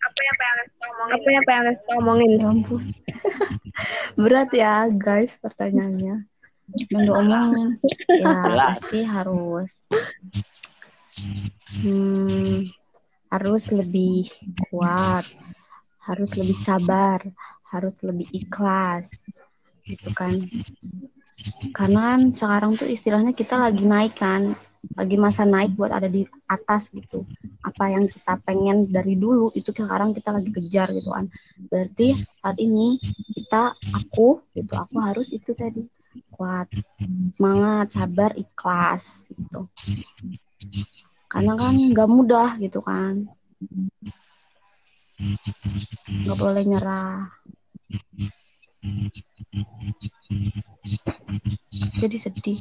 Apa yang pengen ngomongin? Apa yang pengen ngomongin? Ya ampun. *laughs* Berat ya guys pertanyaannya. Yang omongin. Ya pasti harus. Hmm, harus lebih kuat. Harus lebih sabar. Harus lebih ikhlas. Gitu kan. Karena kan sekarang tuh istilahnya kita lagi naik kan lagi masa naik buat ada di atas gitu apa yang kita pengen dari dulu itu sekarang kita lagi kejar gitu kan berarti saat ini kita aku gitu aku harus itu tadi kuat semangat sabar ikhlas gitu karena kan nggak mudah gitu kan nggak boleh nyerah. Jadi sedih.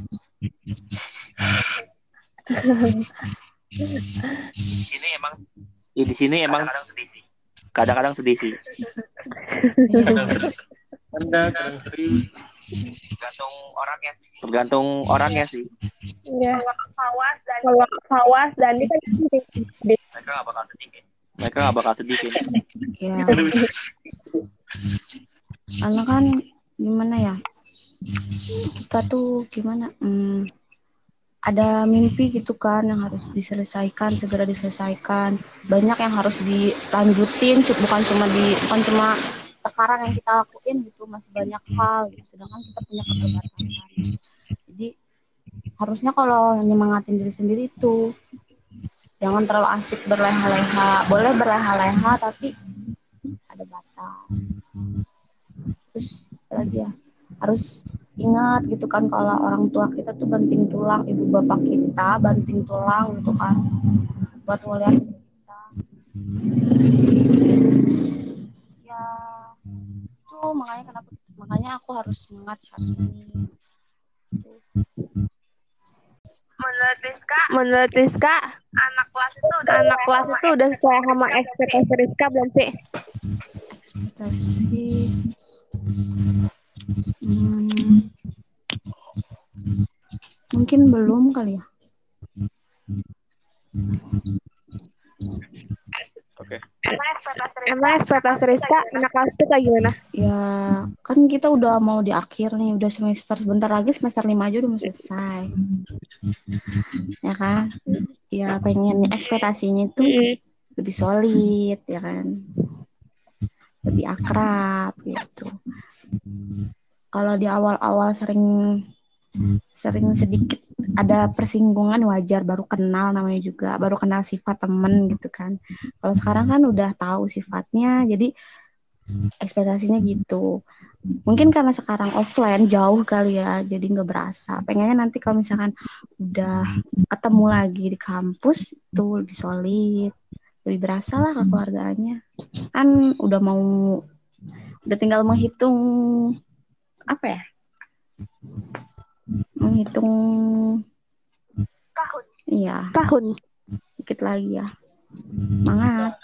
Di sini emang ya di sini emang kadang-kadang sedih sih. kadang-kadang sedih sih. Kadang sedih. Anda kadang sedih. Tergantung orangnya sih. Tergantung orangnya sih. Iya. Fawas dan kalau Fawas dan ini kan mereka gak bakal sedih mereka gak bakal sedih kan ya *laughs* karena kan gimana ya kita tuh gimana hmm, ada mimpi gitu kan yang harus diselesaikan segera diselesaikan. Banyak yang harus dilanjutin bukan cuma di bukan cuma sekarang yang kita lakuin gitu masih banyak hal gitu. Sedangkan kita punya keterbatasan. Jadi harusnya kalau nyemangatin diri sendiri itu jangan terlalu asik berleha-leha. Boleh berleha-leha tapi ada batas. Terus lagi ya? Harus ingat gitu kan kalau orang tua kita tuh banting tulang ibu bapak kita banting tulang gitu kan. Buat ngeliat kita. Ya itu makanya kenapa makanya aku harus semangat saat menurut Rizka, menurut Rizka, anak kelas itu udah anak kelas itu udah sesuai sama ekspektasi Rizka belum sih? ekspektasi Hmm, mungkin belum kali ya. Oke Emang ekspektasi Rizka anak kelas itu kayak gimana? Ya, kan kita udah mau di akhir nih, udah semester sebentar lagi semester lima aja udah mau selesai. Ya kan? Ya pengen ekspektasinya tuh lebih solid, ya kan? Lebih akrab gitu. Kalau di awal-awal sering sering sedikit ada persinggungan wajar baru kenal namanya juga baru kenal sifat temen gitu kan. Kalau sekarang kan udah tahu sifatnya jadi ekspektasinya gitu. Mungkin karena sekarang offline jauh kali ya jadi nggak berasa. Pengennya nanti kalau misalkan udah ketemu lagi di kampus itu lebih solid lebih berasa lah kekeluargaannya kan udah mau udah tinggal menghitung apa ya menghitung Tahun. iya. Tahun. dikit lagi ya. Semangat.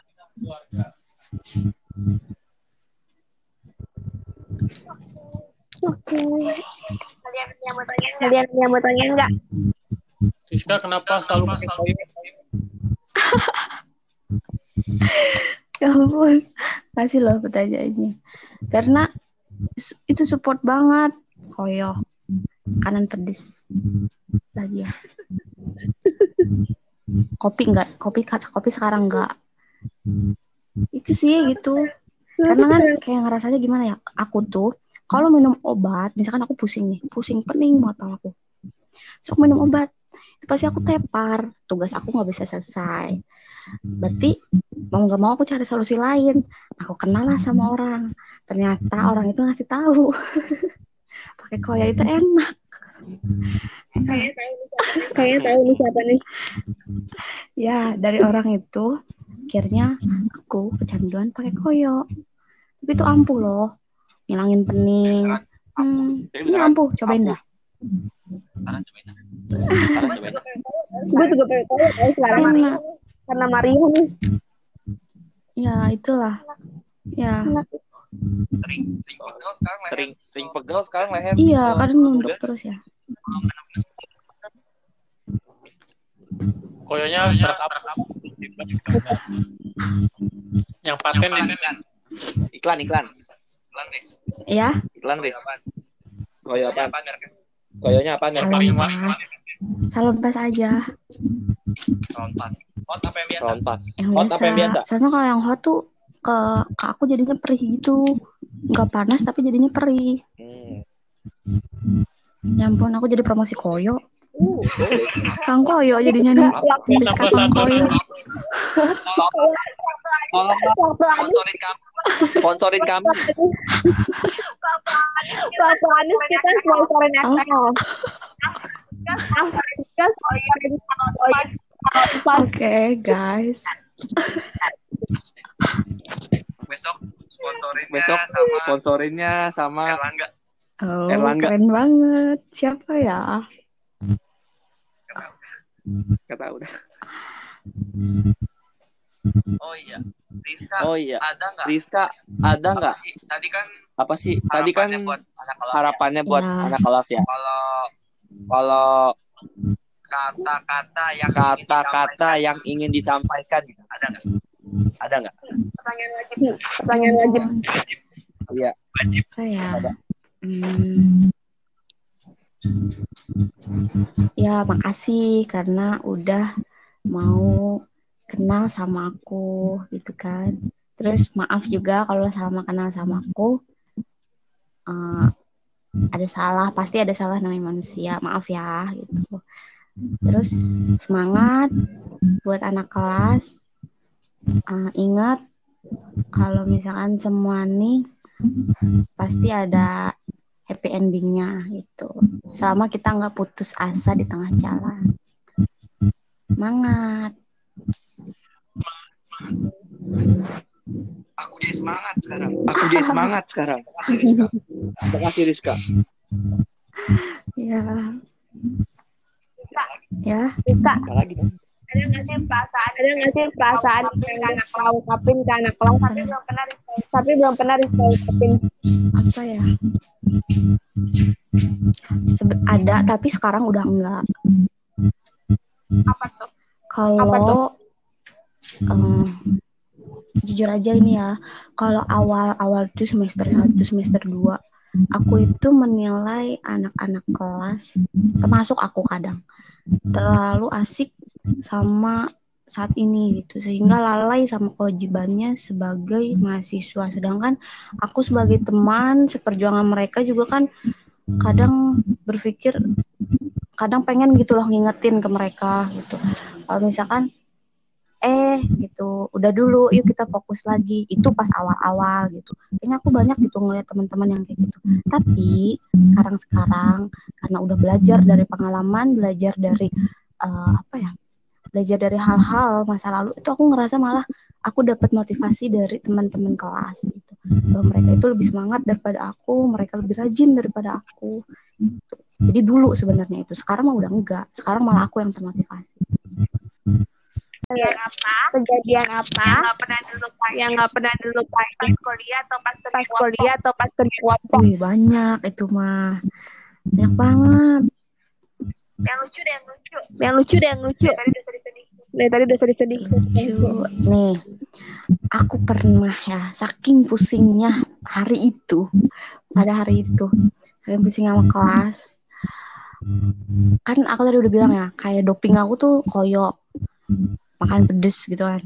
Oke. Kalian yang mau tanya Kalian yang mau tanya enggak? Rizka kenapa selalu pakai koyo *laughs* ya ampun. Kasih loh pertanyaannya. Karena itu support banget. Koyo kanan pedis lagi ya. Kopi enggak kopi kopi sekarang enggak itu sih gitu. Karena kan kayak ngerasanya gimana ya? Aku tuh kalau minum obat misalkan aku pusing nih pusing pening banget kepala aku. So aku minum obat itu pasti aku tepar. Tugas aku nggak bisa selesai. Berarti mau nggak mau aku cari solusi lain. Aku kenal lah sama orang. Ternyata orang itu ngasih tahu *laughs* pakai koya itu enak. Kayaknya tahu nih siapa nih. ya dari orang itu akhirnya aku kecanduan pakai koyo tapi itu ampuh loh ngilangin pening. Hmm, ini ampuh cobain dah. Sekarang cobain sekarang cobain Gue juga pengen tahu sekarang karena Mario nih. ya itulah. Ya sering sering pegel sekarang leher sering sering pegel sekarang leher iya kan nunduk terus ya koyonya harus terekam yang paten ini Iklan, iklan. Ya, Iklan, Riz. Koyo apa? Koyonya apa? salon paling pas. Salon pas aja. Sound pas. Yang Hot biasa. apa yang biasa? Soalnya kalau yang hot tuh ke, ke aku jadinya perih gitu. Nggak panas tapi jadinya perih. Hmm. Ya ampun, aku jadi promosi koyo. Kang koyo jadinya nih. Rizka Kang koyo. Tolong Anies, sponsorin kami. Sponsorin kami. waktu Anies kita sponsorin. SL. Oke, guys. Besok sponsorinnya Besok sponsorinnya sama Erlangga. Oh, Erlangga. keren banget. Siapa ya? Kata udah. Oh iya, Rizka Oh iya. ada nggak? Rizka, ada nggak? Tadi kan Apa sih? Tadi kan harapannya buat anak kelas ya. harapannya buat Ya. anak kelas ya. Kalau Kalau kata-kata yang ingin kata-kata disampaikan, yang ingin disampaikan gitu. ada nggak? Ada nggak? pertanyaan wajib. Pertanyaan wajib. Iya. Apa ya? Ada. Hmm. Ya, makasih karena udah mau kenal sama aku gitu kan. Terus maaf juga kalau selama kenal sama aku eh, ada salah, pasti ada salah namanya manusia. Maaf ya gitu. Terus semangat buat anak kelas. Eh, ingat kalau misalkan semua nih pasti ada happy endingnya gitu. Selama kita nggak putus asa di tengah jalan. Semangat. Aku jadi semangat sekarang. Aku jadi semangat sekarang. Terima kasih Rizka. *laughs* Ya. Ya. Rizka, Apa lagi dong? Ada nggak sih perasaan ada nggak sih perasaan anak kelas ungkapin anak kelas tapi belum pernah tapi belum pernah Rizka ungkapin Apa ya? Sebe- ada tapi sekarang udah enggak. apa tuh tuh? Kalau em, jujur aja ini ya, kalau awal-awal itu semester 1, semester 2, aku itu menilai anak-anak kelas, termasuk aku kadang, terlalu asik sama saat ini gitu sehingga lalai sama kewajibannya sebagai mahasiswa. Sedangkan aku sebagai teman seperjuangan mereka juga kan kadang berpikir kadang pengen gitu loh ngingetin ke mereka gitu. Kalau misalkan eh gitu. Udah dulu yuk kita fokus lagi. Itu pas awal-awal gitu. Kayaknya aku banyak gitu ngeliat teman-teman yang kayak gitu. Tapi sekarang-sekarang karena udah belajar dari pengalaman belajar dari eh, apa ya belajar dari hal-hal masa lalu itu aku ngerasa malah aku dapat motivasi dari teman-teman kelas gitu. Bahwa mereka itu lebih semangat daripada aku mereka lebih rajin daripada aku gitu. jadi dulu sebenarnya itu sekarang mah udah enggak. Sekarang malah aku yang termotivasi kejadian apa? Kejadian apa? Yang nggak pernah dilupain. Yang nggak pernah dilupain. Pas kuliah atau pas pas kuliah atau pas kerja Wih, banyak itu mah. Banyak banget. Yang lucu deh yang lucu. Yang lucu deh yang lucu. Dari udah sedih-sedih dari tadi udah sedih-sedih lucu. Nih aku pernah ya saking pusingnya hari itu pada hari itu saking pusing sama kelas. Kan aku tadi udah bilang ya kayak doping aku tuh koyo makan pedes gitu kan.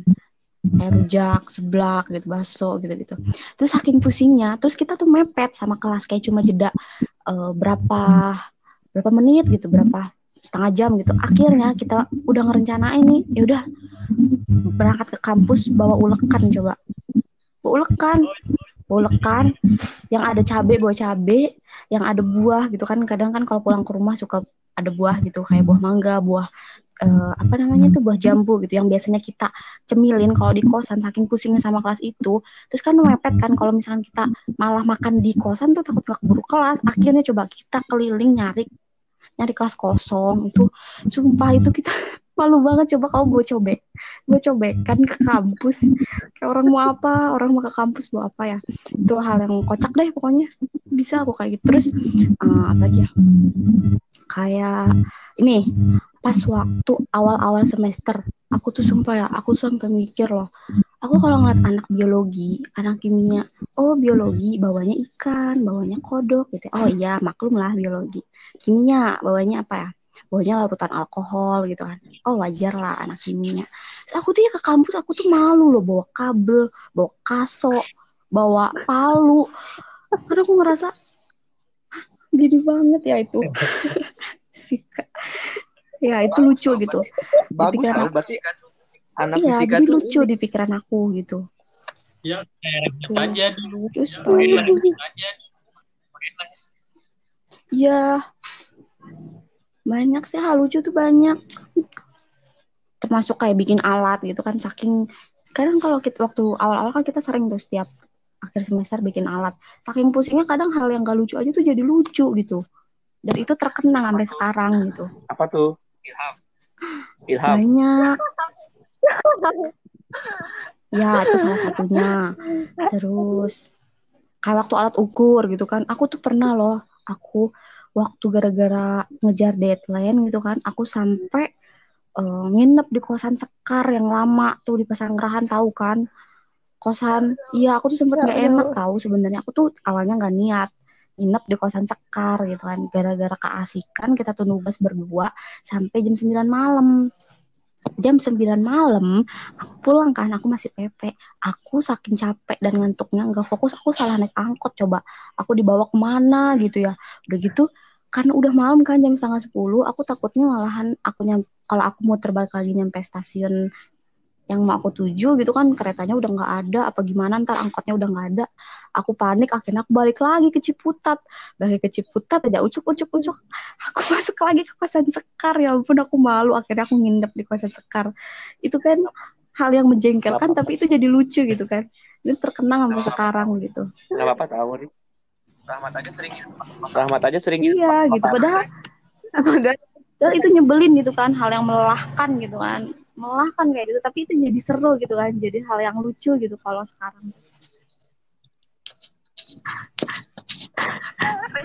Kayak rujak seblak gitu bakso gitu gitu terus saking pusingnya terus kita tuh mepet sama kelas kayak cuma jeda eh, berapa berapa menit gitu berapa setengah jam gitu. Akhirnya kita udah ngerencanain nih ya udah berangkat ke kampus bawa ulekan coba. Bawa ulekan ulekan. Yang ada cabe bawa cabe. Yang ada buah gitu kan kadang kan kalau pulang ke rumah suka ada buah gitu kayak buah mangga buah eh, apa namanya tuh buah jambu gitu yang biasanya kita cemilin kalau di kosan saking pusingnya sama kelas itu. Terus kan mepet kan kalau misalkan kita malah makan di kosan tuh takut gak keburu kelas. Akhirnya coba kita keliling nyari nyari kelas kosong itu. Sumpah itu kita *laughs* malu banget. Coba kamu bawa cobek bawa cobekan ke kampus. Kayak orang mau apa orang mau ke kampus bawa apa ya. Itu hal yang kocak deh pokoknya. Bisa aku kayak gitu. Terus eh, apa lagi ya? Kayak ini pas waktu awal-awal semester aku tuh sumpah ya aku tuh sampai mikir loh. Aku kalau ngeliat anak biologi anak kimia oh biologi bawanya ikan bawanya kodok gitu ya. oh iya maklum lah biologi. Kimia bawanya apa ya? Bawanya larutan alkohol gitu kan. Oh wajar lah anak kimia. Terus aku tuh ya ke kampus aku tuh malu loh bawa kabel bawa kaso bawa palu. Karena aku ngerasa "Hah, gini banget ya itu. *laughs* Fisika ya itu lucu gitu Bagus pikiran aku. berarti anak iya fisika jadi tuh lucu di pikiran aku gitu Ya, kayak Tuh. aja dulu. terus aja. Lah. Iya. Banyak sih hal lucu tuh banyak. Termasuk kayak bikin alat gitu kan saking kadang kalau kita waktu awal-awal kan kita sering tuh setiap akhir semester bikin alat. Saking pusingnya kadang hal yang gak lucu aja tuh jadi lucu gitu. Dan itu terkenang sampai sekarang gitu. apa tuh? Ilham. Ilham. Banyak. Ya, itu salah satunya. Terus kayak waktu alat ukur gitu kan. Aku tuh pernah loh, aku waktu gara-gara ngejar deadline gitu kan, aku sampai eh, nginep di kosan Sekar yang lama tuh di Pesanggerahan tahu kan. Kosan, iya aku tuh sempet gak enak tahu sebenarnya. Aku tuh awalnya nggak niat nginep di kosan Sekar gitu kan. Gara-gara keasikan kita tuh nugas berdua sampai jam 9 malam. Jam 9 malam aku pulang kan aku masih PP aku saking capek dan ngantuknya nggak fokus aku salah naik angkot. Coba aku dibawa ke mana gitu ya. Udah gitu karena udah malam kan jam setengah sepuluh aku takutnya malahan aku nyam kalau aku mau terbalik lagi nyampe stasiun yang mau aku tuju gitu kan keretanya udah nggak ada apa gimana ntar angkotnya udah nggak ada. Aku panik akhirnya aku balik lagi ke Ciputat. Balik ke Ciputat aja ucuk ucuk ucuk aku *laughs* masuk lagi ke kosan Sekar ya ampun aku malu. Akhirnya aku nginep di kosan Sekar. Itu kan hal yang menjengkelkan tapi itu jadi lucu gitu kan. Itu terkenang sampai sekarang gitu. Gak apa-apa tahu nih. Rahmat aja sering gitu. Rahmat aja sering gitu. iya gitu padahal padahal *laughs* padahal itu nyebelin gitu kan hal yang melelahkan gitu kan melelahkan kayak gitu. Tapi itu jadi seru gitu kan jadi hal yang lucu gitu kalau sekarang.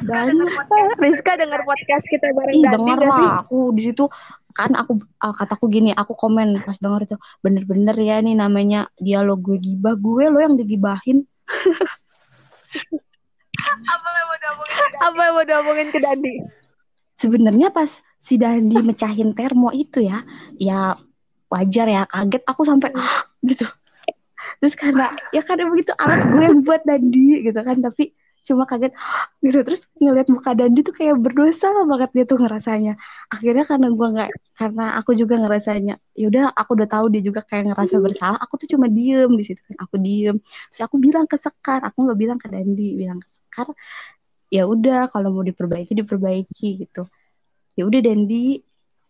Banyak Rizka dengar podcast. Kita bareng Ih denger lah aku di situ kan aku ah, kataku gini aku komen pas denger itu bener-bener ya nih namanya dialog gue gibah. Gue lo yang digibahin. Apa yang mau diomongin? Apa yang mau diomongin ke Dandi? sebenarnya pas si Dandi mecahin termo itu ya ya wajar ya kaget. Aku sampai "Hah?" gitu. Terus karena ya karena begitu alat gue yang buat Dandi gitu kan. Tapi cuma kaget "Hah?" gitu. Terus ngeliat muka Dandi tuh kayak berdosa banget dia tuh ngerasanya. Akhirnya karena gue nggak karena aku juga ngerasanya yaudah aku udah tahu dia juga kayak ngerasa bersalah aku tuh cuma diem di situ kan. Aku diem. Terus aku bilang ke Sekar aku nggak bilang ke Dandi bilang ke Sekar ya udah kalau mau diperbaiki diperbaiki gitu. Ya udah Dendi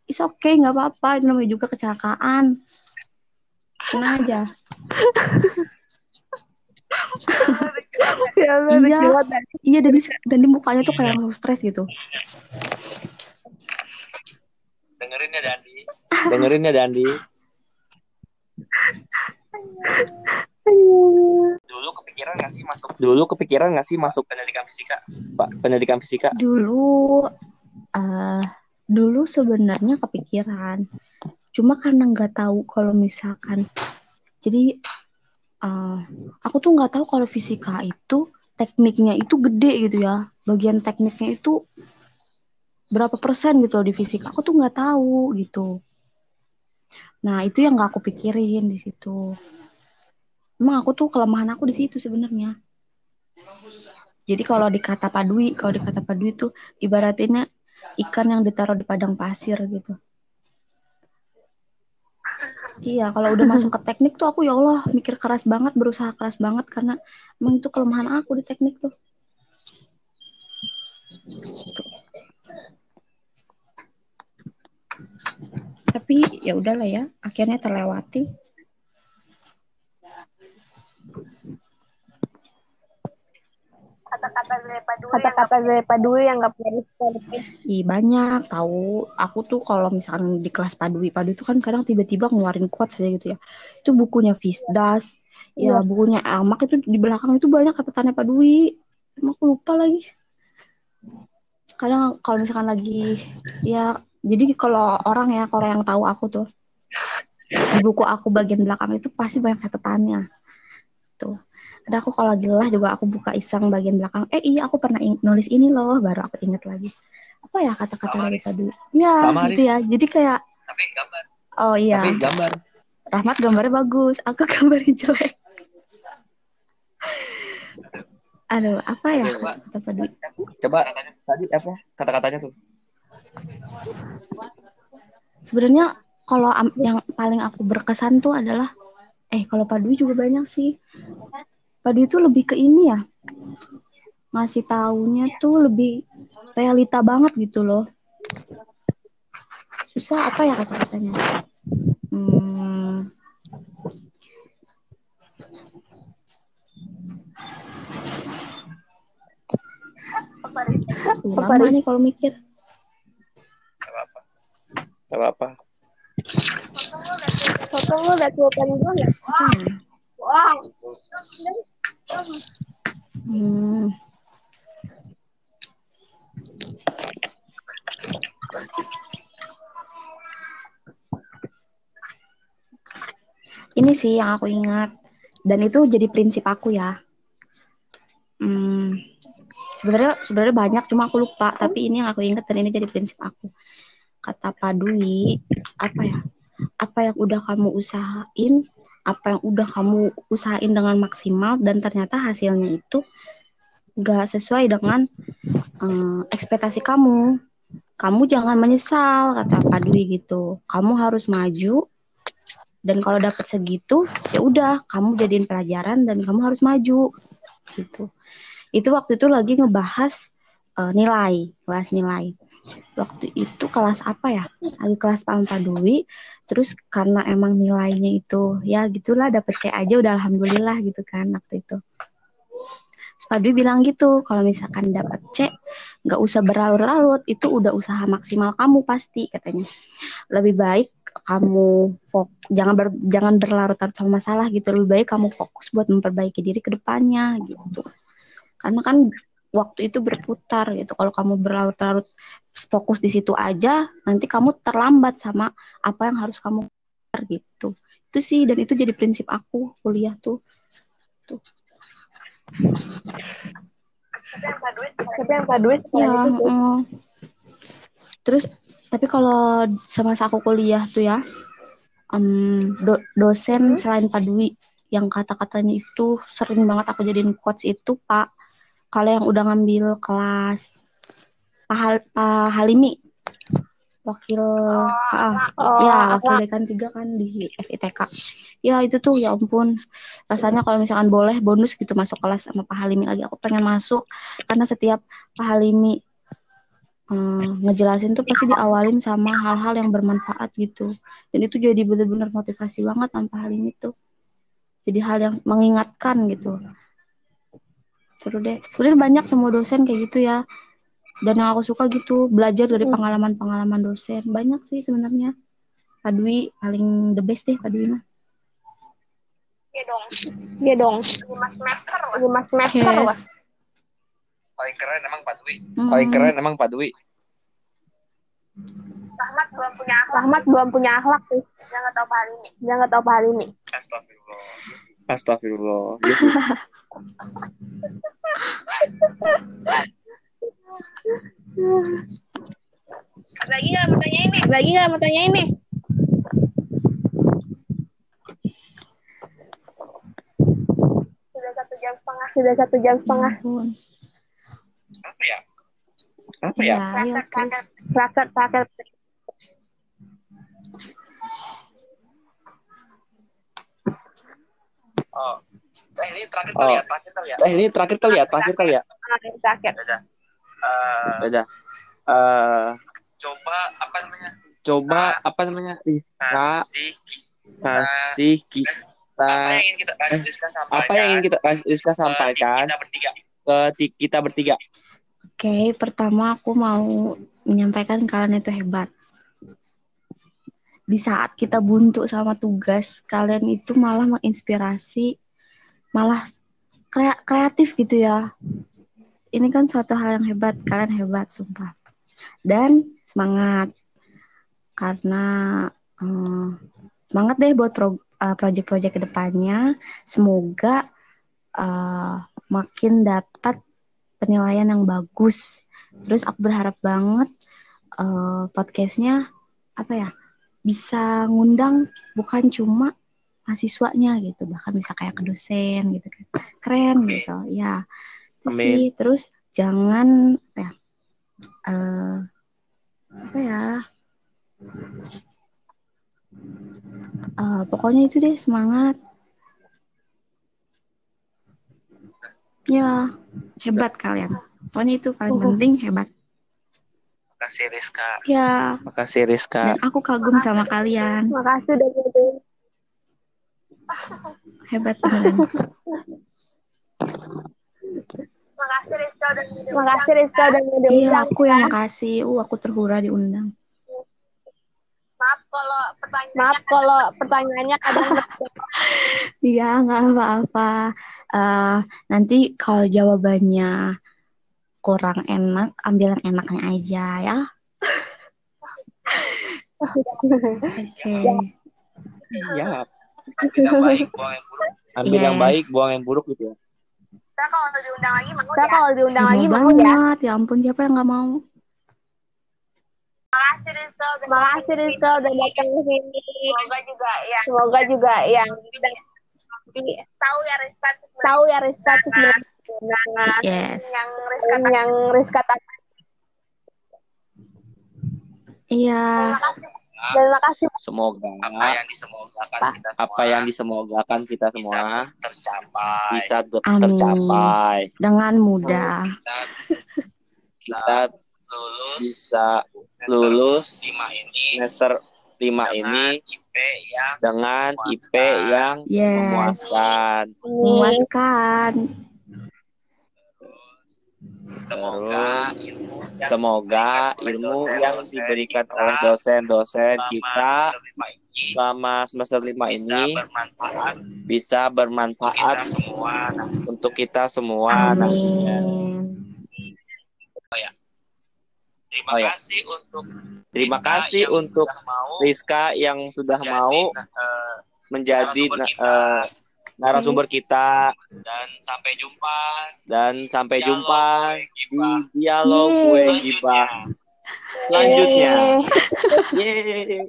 is okay nggak apa-apa itu namanya juga kecelakaan tenang aja Ya Iya. Dandi. iya Dendi Dendi mukanya tuh kayak mau stres gitu Dengerin ya Dandi. Dengerin ya Dandi. Dulu kepikiran gak sih masuk Dulu kepikiran gak sih masuk pendidikan fisika? Pak pendidikan fisika? dulu eh dulu sebenarnya kepikiran. Cuma karena nggak tahu kalau misalkan jadi eh aku tuh nggak tahu kalau fisika itu tekniknya itu gede gitu ya. Bagian tekniknya itu berapa persen gitu loh di fisika. Aku tuh nggak tahu gitu. Nah itu yang nggak aku pikirin di situ. Emang aku tuh kelemahan aku di situ sebenarnya. Jadi kalau di kata padui kalau di kata padui itu ibaratinnya ikan yang ditaruh di padang pasir gitu Iya, kalau udah masuk ke teknik tuh aku ya Allah mikir keras banget, berusaha keras banget karena emang itu kelemahan aku di teknik tuh. Gitu. Tapi ya udahlah ya, akhirnya terlewati. Kata-kata dari Padui. Kata-kata dari Padui yang nggak punya respect. Ih, banyak tahu. Aku tuh kalau misalkan di kelas Padui, Padui itu kan kadang tiba-tiba ngeluarin quotes saja gitu ya. Itu bukunya Fisdas, ya bukunya Elmak itu di belakang itu banyak kata-kata Padui. Emang aku lupa lagi. Kadang kalau misalkan lagi ya Jadi kalau orang ya, kalau yang tahu aku tuh di buku aku bagian belakang itu pasti banyak catatannya. Tuh. Ada aku kalau lagi lelah juga aku buka iseng bagian belakang. Eh iya aku pernah nulis ini loh, baru aku inget lagi. Apa ya kata-kata dari tadi? Ya Sama, gitu ya. Jadi kayak Tapi gambar. oh iya. Tapi gambar. Rahmat gambarnya bagus, aku *laughs* gambarnya jelek. Aduh, apa ya Coba. kata Pak Dwi? Coba tadi apa kata-katanya tuh? Sebenarnya kalau yang paling aku berkesan tuh adalah eh kalau Pak Dwi juga banyak sih. Pak Dwi tuh lebih ke ini ya. Ngasih taunya tuh lebih realita banget gitu loh. Susah apa ya kata-katanya? Hmm, Tuh, lama nih kalau mikir. Gak apa-apa. Foto lu udah tulisan gue nggak? Hmm. Wow. Hmm. Ini sih yang aku ingat dan itu jadi prinsip aku ya. Hmm. Sebenarnya sebenarnya banyak cuma aku lupa tapi ini yang aku ingat dan ini jadi prinsip aku. Kata Pak Dwi, apa ya? Apa yang udah kamu usahain, apa yang udah kamu usahain dengan maksimal dan ternyata hasilnya itu gak sesuai dengan eh, ekspektasi kamu. Kamu jangan menyesal kata Pak Dwi gitu. Kamu harus maju dan kalau dapat segitu ya udah kamu jadiin pelajaran dan kamu harus maju gitu. Itu waktu itu lagi ngebahas eh, nilai, bahas nilai. Waktu itu kelas apa ya? Kelas Pak Dwi. Terus karena emang nilainya itu ya gitulah dapet C aja udah alhamdulillah gitu kan waktu itu. Terus bilang gitu, kalau misalkan dapat C, nggak usah berlarut-larut, itu udah usaha maksimal kamu pasti katanya. Lebih baik kamu fok, jangan ber, jangan berlarut-larut sama masalah gitu. Lebih baik kamu fokus buat memperbaiki diri ke depannya gitu. Karena kan waktu itu berputar gitu. Kalau kamu berlarut-larut fokus di situ aja, nanti kamu terlambat sama apa yang harus kamu gitu. Itu sih dan itu jadi prinsip aku kuliah tuh. Tuh. Tapi yang Dwi Ya, itu mm. terus tapi kalau semasa aku kuliah tuh ya, em, do- dosen selain Pak Dwi yang kata-katanya itu sering banget aku jadiin quotes itu Pak. Kalau yang udah ngambil kelas Pak, Hal- Pak Halimi, wakil, ah, oh, ya apa? wakil dekan tiga kan di FITK. Ya itu tuh ya ampun, rasanya kalau misalkan boleh bonus gitu masuk kelas sama Pak Halimi lagi. Aku pengen masuk karena setiap Pak Halimi eh, ngejelasin tuh pasti diawalin sama hal-hal yang bermanfaat gitu. Dan itu jadi bener-bener motivasi banget sama Pak Halimi tuh. Jadi hal yang mengingatkan gitu. Seru deh. Sebenarnya banyak semua dosen kayak gitu ya. Dan yang aku suka gitu, belajar dari pengalaman-pengalaman dosen. Banyak sih sebenarnya. Pak Dwi paling the best deh Pak Dwi mah. Iya dong. Iya dong. Lima semester. Lima semester Yes. wah. Paling keren emang Pak Dwi. Hmm. Paling keren emang Pak Dwi. Rahmat belum punya akhlak. Rahmat belum punya akhlak sih. Dia nggak tahu Pak Halimi. Dia nggak tahu Pak Halimi. Astagfirullah. Astagfirullah. Gitu. Lagi nggak mau tanya ini? Lagi nggak mau tanya ini? Sudah satu jam setengah. Sudah satu jam setengah. Apa ya? Apa ya? Ya, Raket, terus. raket, raket. Oh. Eh, ini terakhir Oh. kali ya, terakhir kali ya. Eh ini terakhir kali ya, terakhir kali ya. Ah, raket. Udah. Eh, Udah. Eh, coba apa namanya? coba apa namanya? Rizka Kasih kasih apa kita yang ingin kita kasih Rizka sampaikan? apa yang ingin kita Rizka ke sampaikan Kita bertiga. ke kita bertiga. Oke, pertama aku mau menyampaikan kalian itu hebat. Di saat kita buntu sama tugas, kalian itu malah menginspirasi, malah krea- kreatif gitu ya. Ini kan suatu hal yang hebat, kalian hebat, sumpah. Dan semangat. karena eh, semangat deh buat pro, eh, project-project ke depannya. Semoga eh, makin dapat penilaian yang bagus. Terus aku berharap banget eh, podcastnya apa ya bisa ngundang bukan cuma mahasiswanya gitu, bahkan bisa kayak ke dosen gitu kan. Keren gitu, ya. Itu Amin. sih. Terus jangan apa ya? eh, apa ya? Eh, pokoknya itu deh semangat. Ya, hebat kalian. Pokoknya itu paling penting hebat. Makasih Rizka. Ya, Makasih Rizka. dan aku kagum sama kalian. Makasih udah ngadain. Hebat beneran. Makasih Rizka udah. Makasih Rizka udah. Iya, aku yang makasih. Uh, aku terhura diundang. Maaf kalau pertanyaannya Maaf kalau pertanyaannya kadang Iya, nggak apa-apa. Eh, nanti kalau jawabannya kurang enak, ambil yang enaknya aja ya. Oke. Iya. Ambil yang baik, *laughs* buang yang buruk. Ambil yang Yes. baik, buang yang buruk gitu ya. Kita kalau diundang lagi mau Kita kalau diundang lagi mau ya. banget, ya ampun siapa yang nggak mau? Makasih Rizka udah Makasih Rizka udah datang ke sini. Semoga juga ya. Semoga juga yang tahu ya Rizka tahu ya Rizka undangan Yes. yang Rizka yang Rizka Iya. dan makasih Semoga Apa yang disemogakan kita semua apa yang disemogakan kita bisa semua tercapai. bisa ter- Amin. tercapai. Dengan mudah. Kita lulus bisa lulus lima ini semester 5 dengan ini IP yang dengan IP yang Yes. memuaskan. Memuaskan. Semoga Terus, ilmu Semoga ilmu yang diberikan oleh dosen-dosen kita selama semester 5 bisa ini bermanfaat bisa kita bermanfaat semua. Nah, untuk kita semua nantinya. Amin. terima Oh, ya. kasih untuk Terima Rizka kasih yang untuk sudah mau Rizka yang sudah mau eh, menjadi narasumber na- kita. eh, narasumber kita dan sampai jumpa dan sampai Dialog jumpa di dialog Yeay. gue gibah selanjutnya. Yeay. Yeay.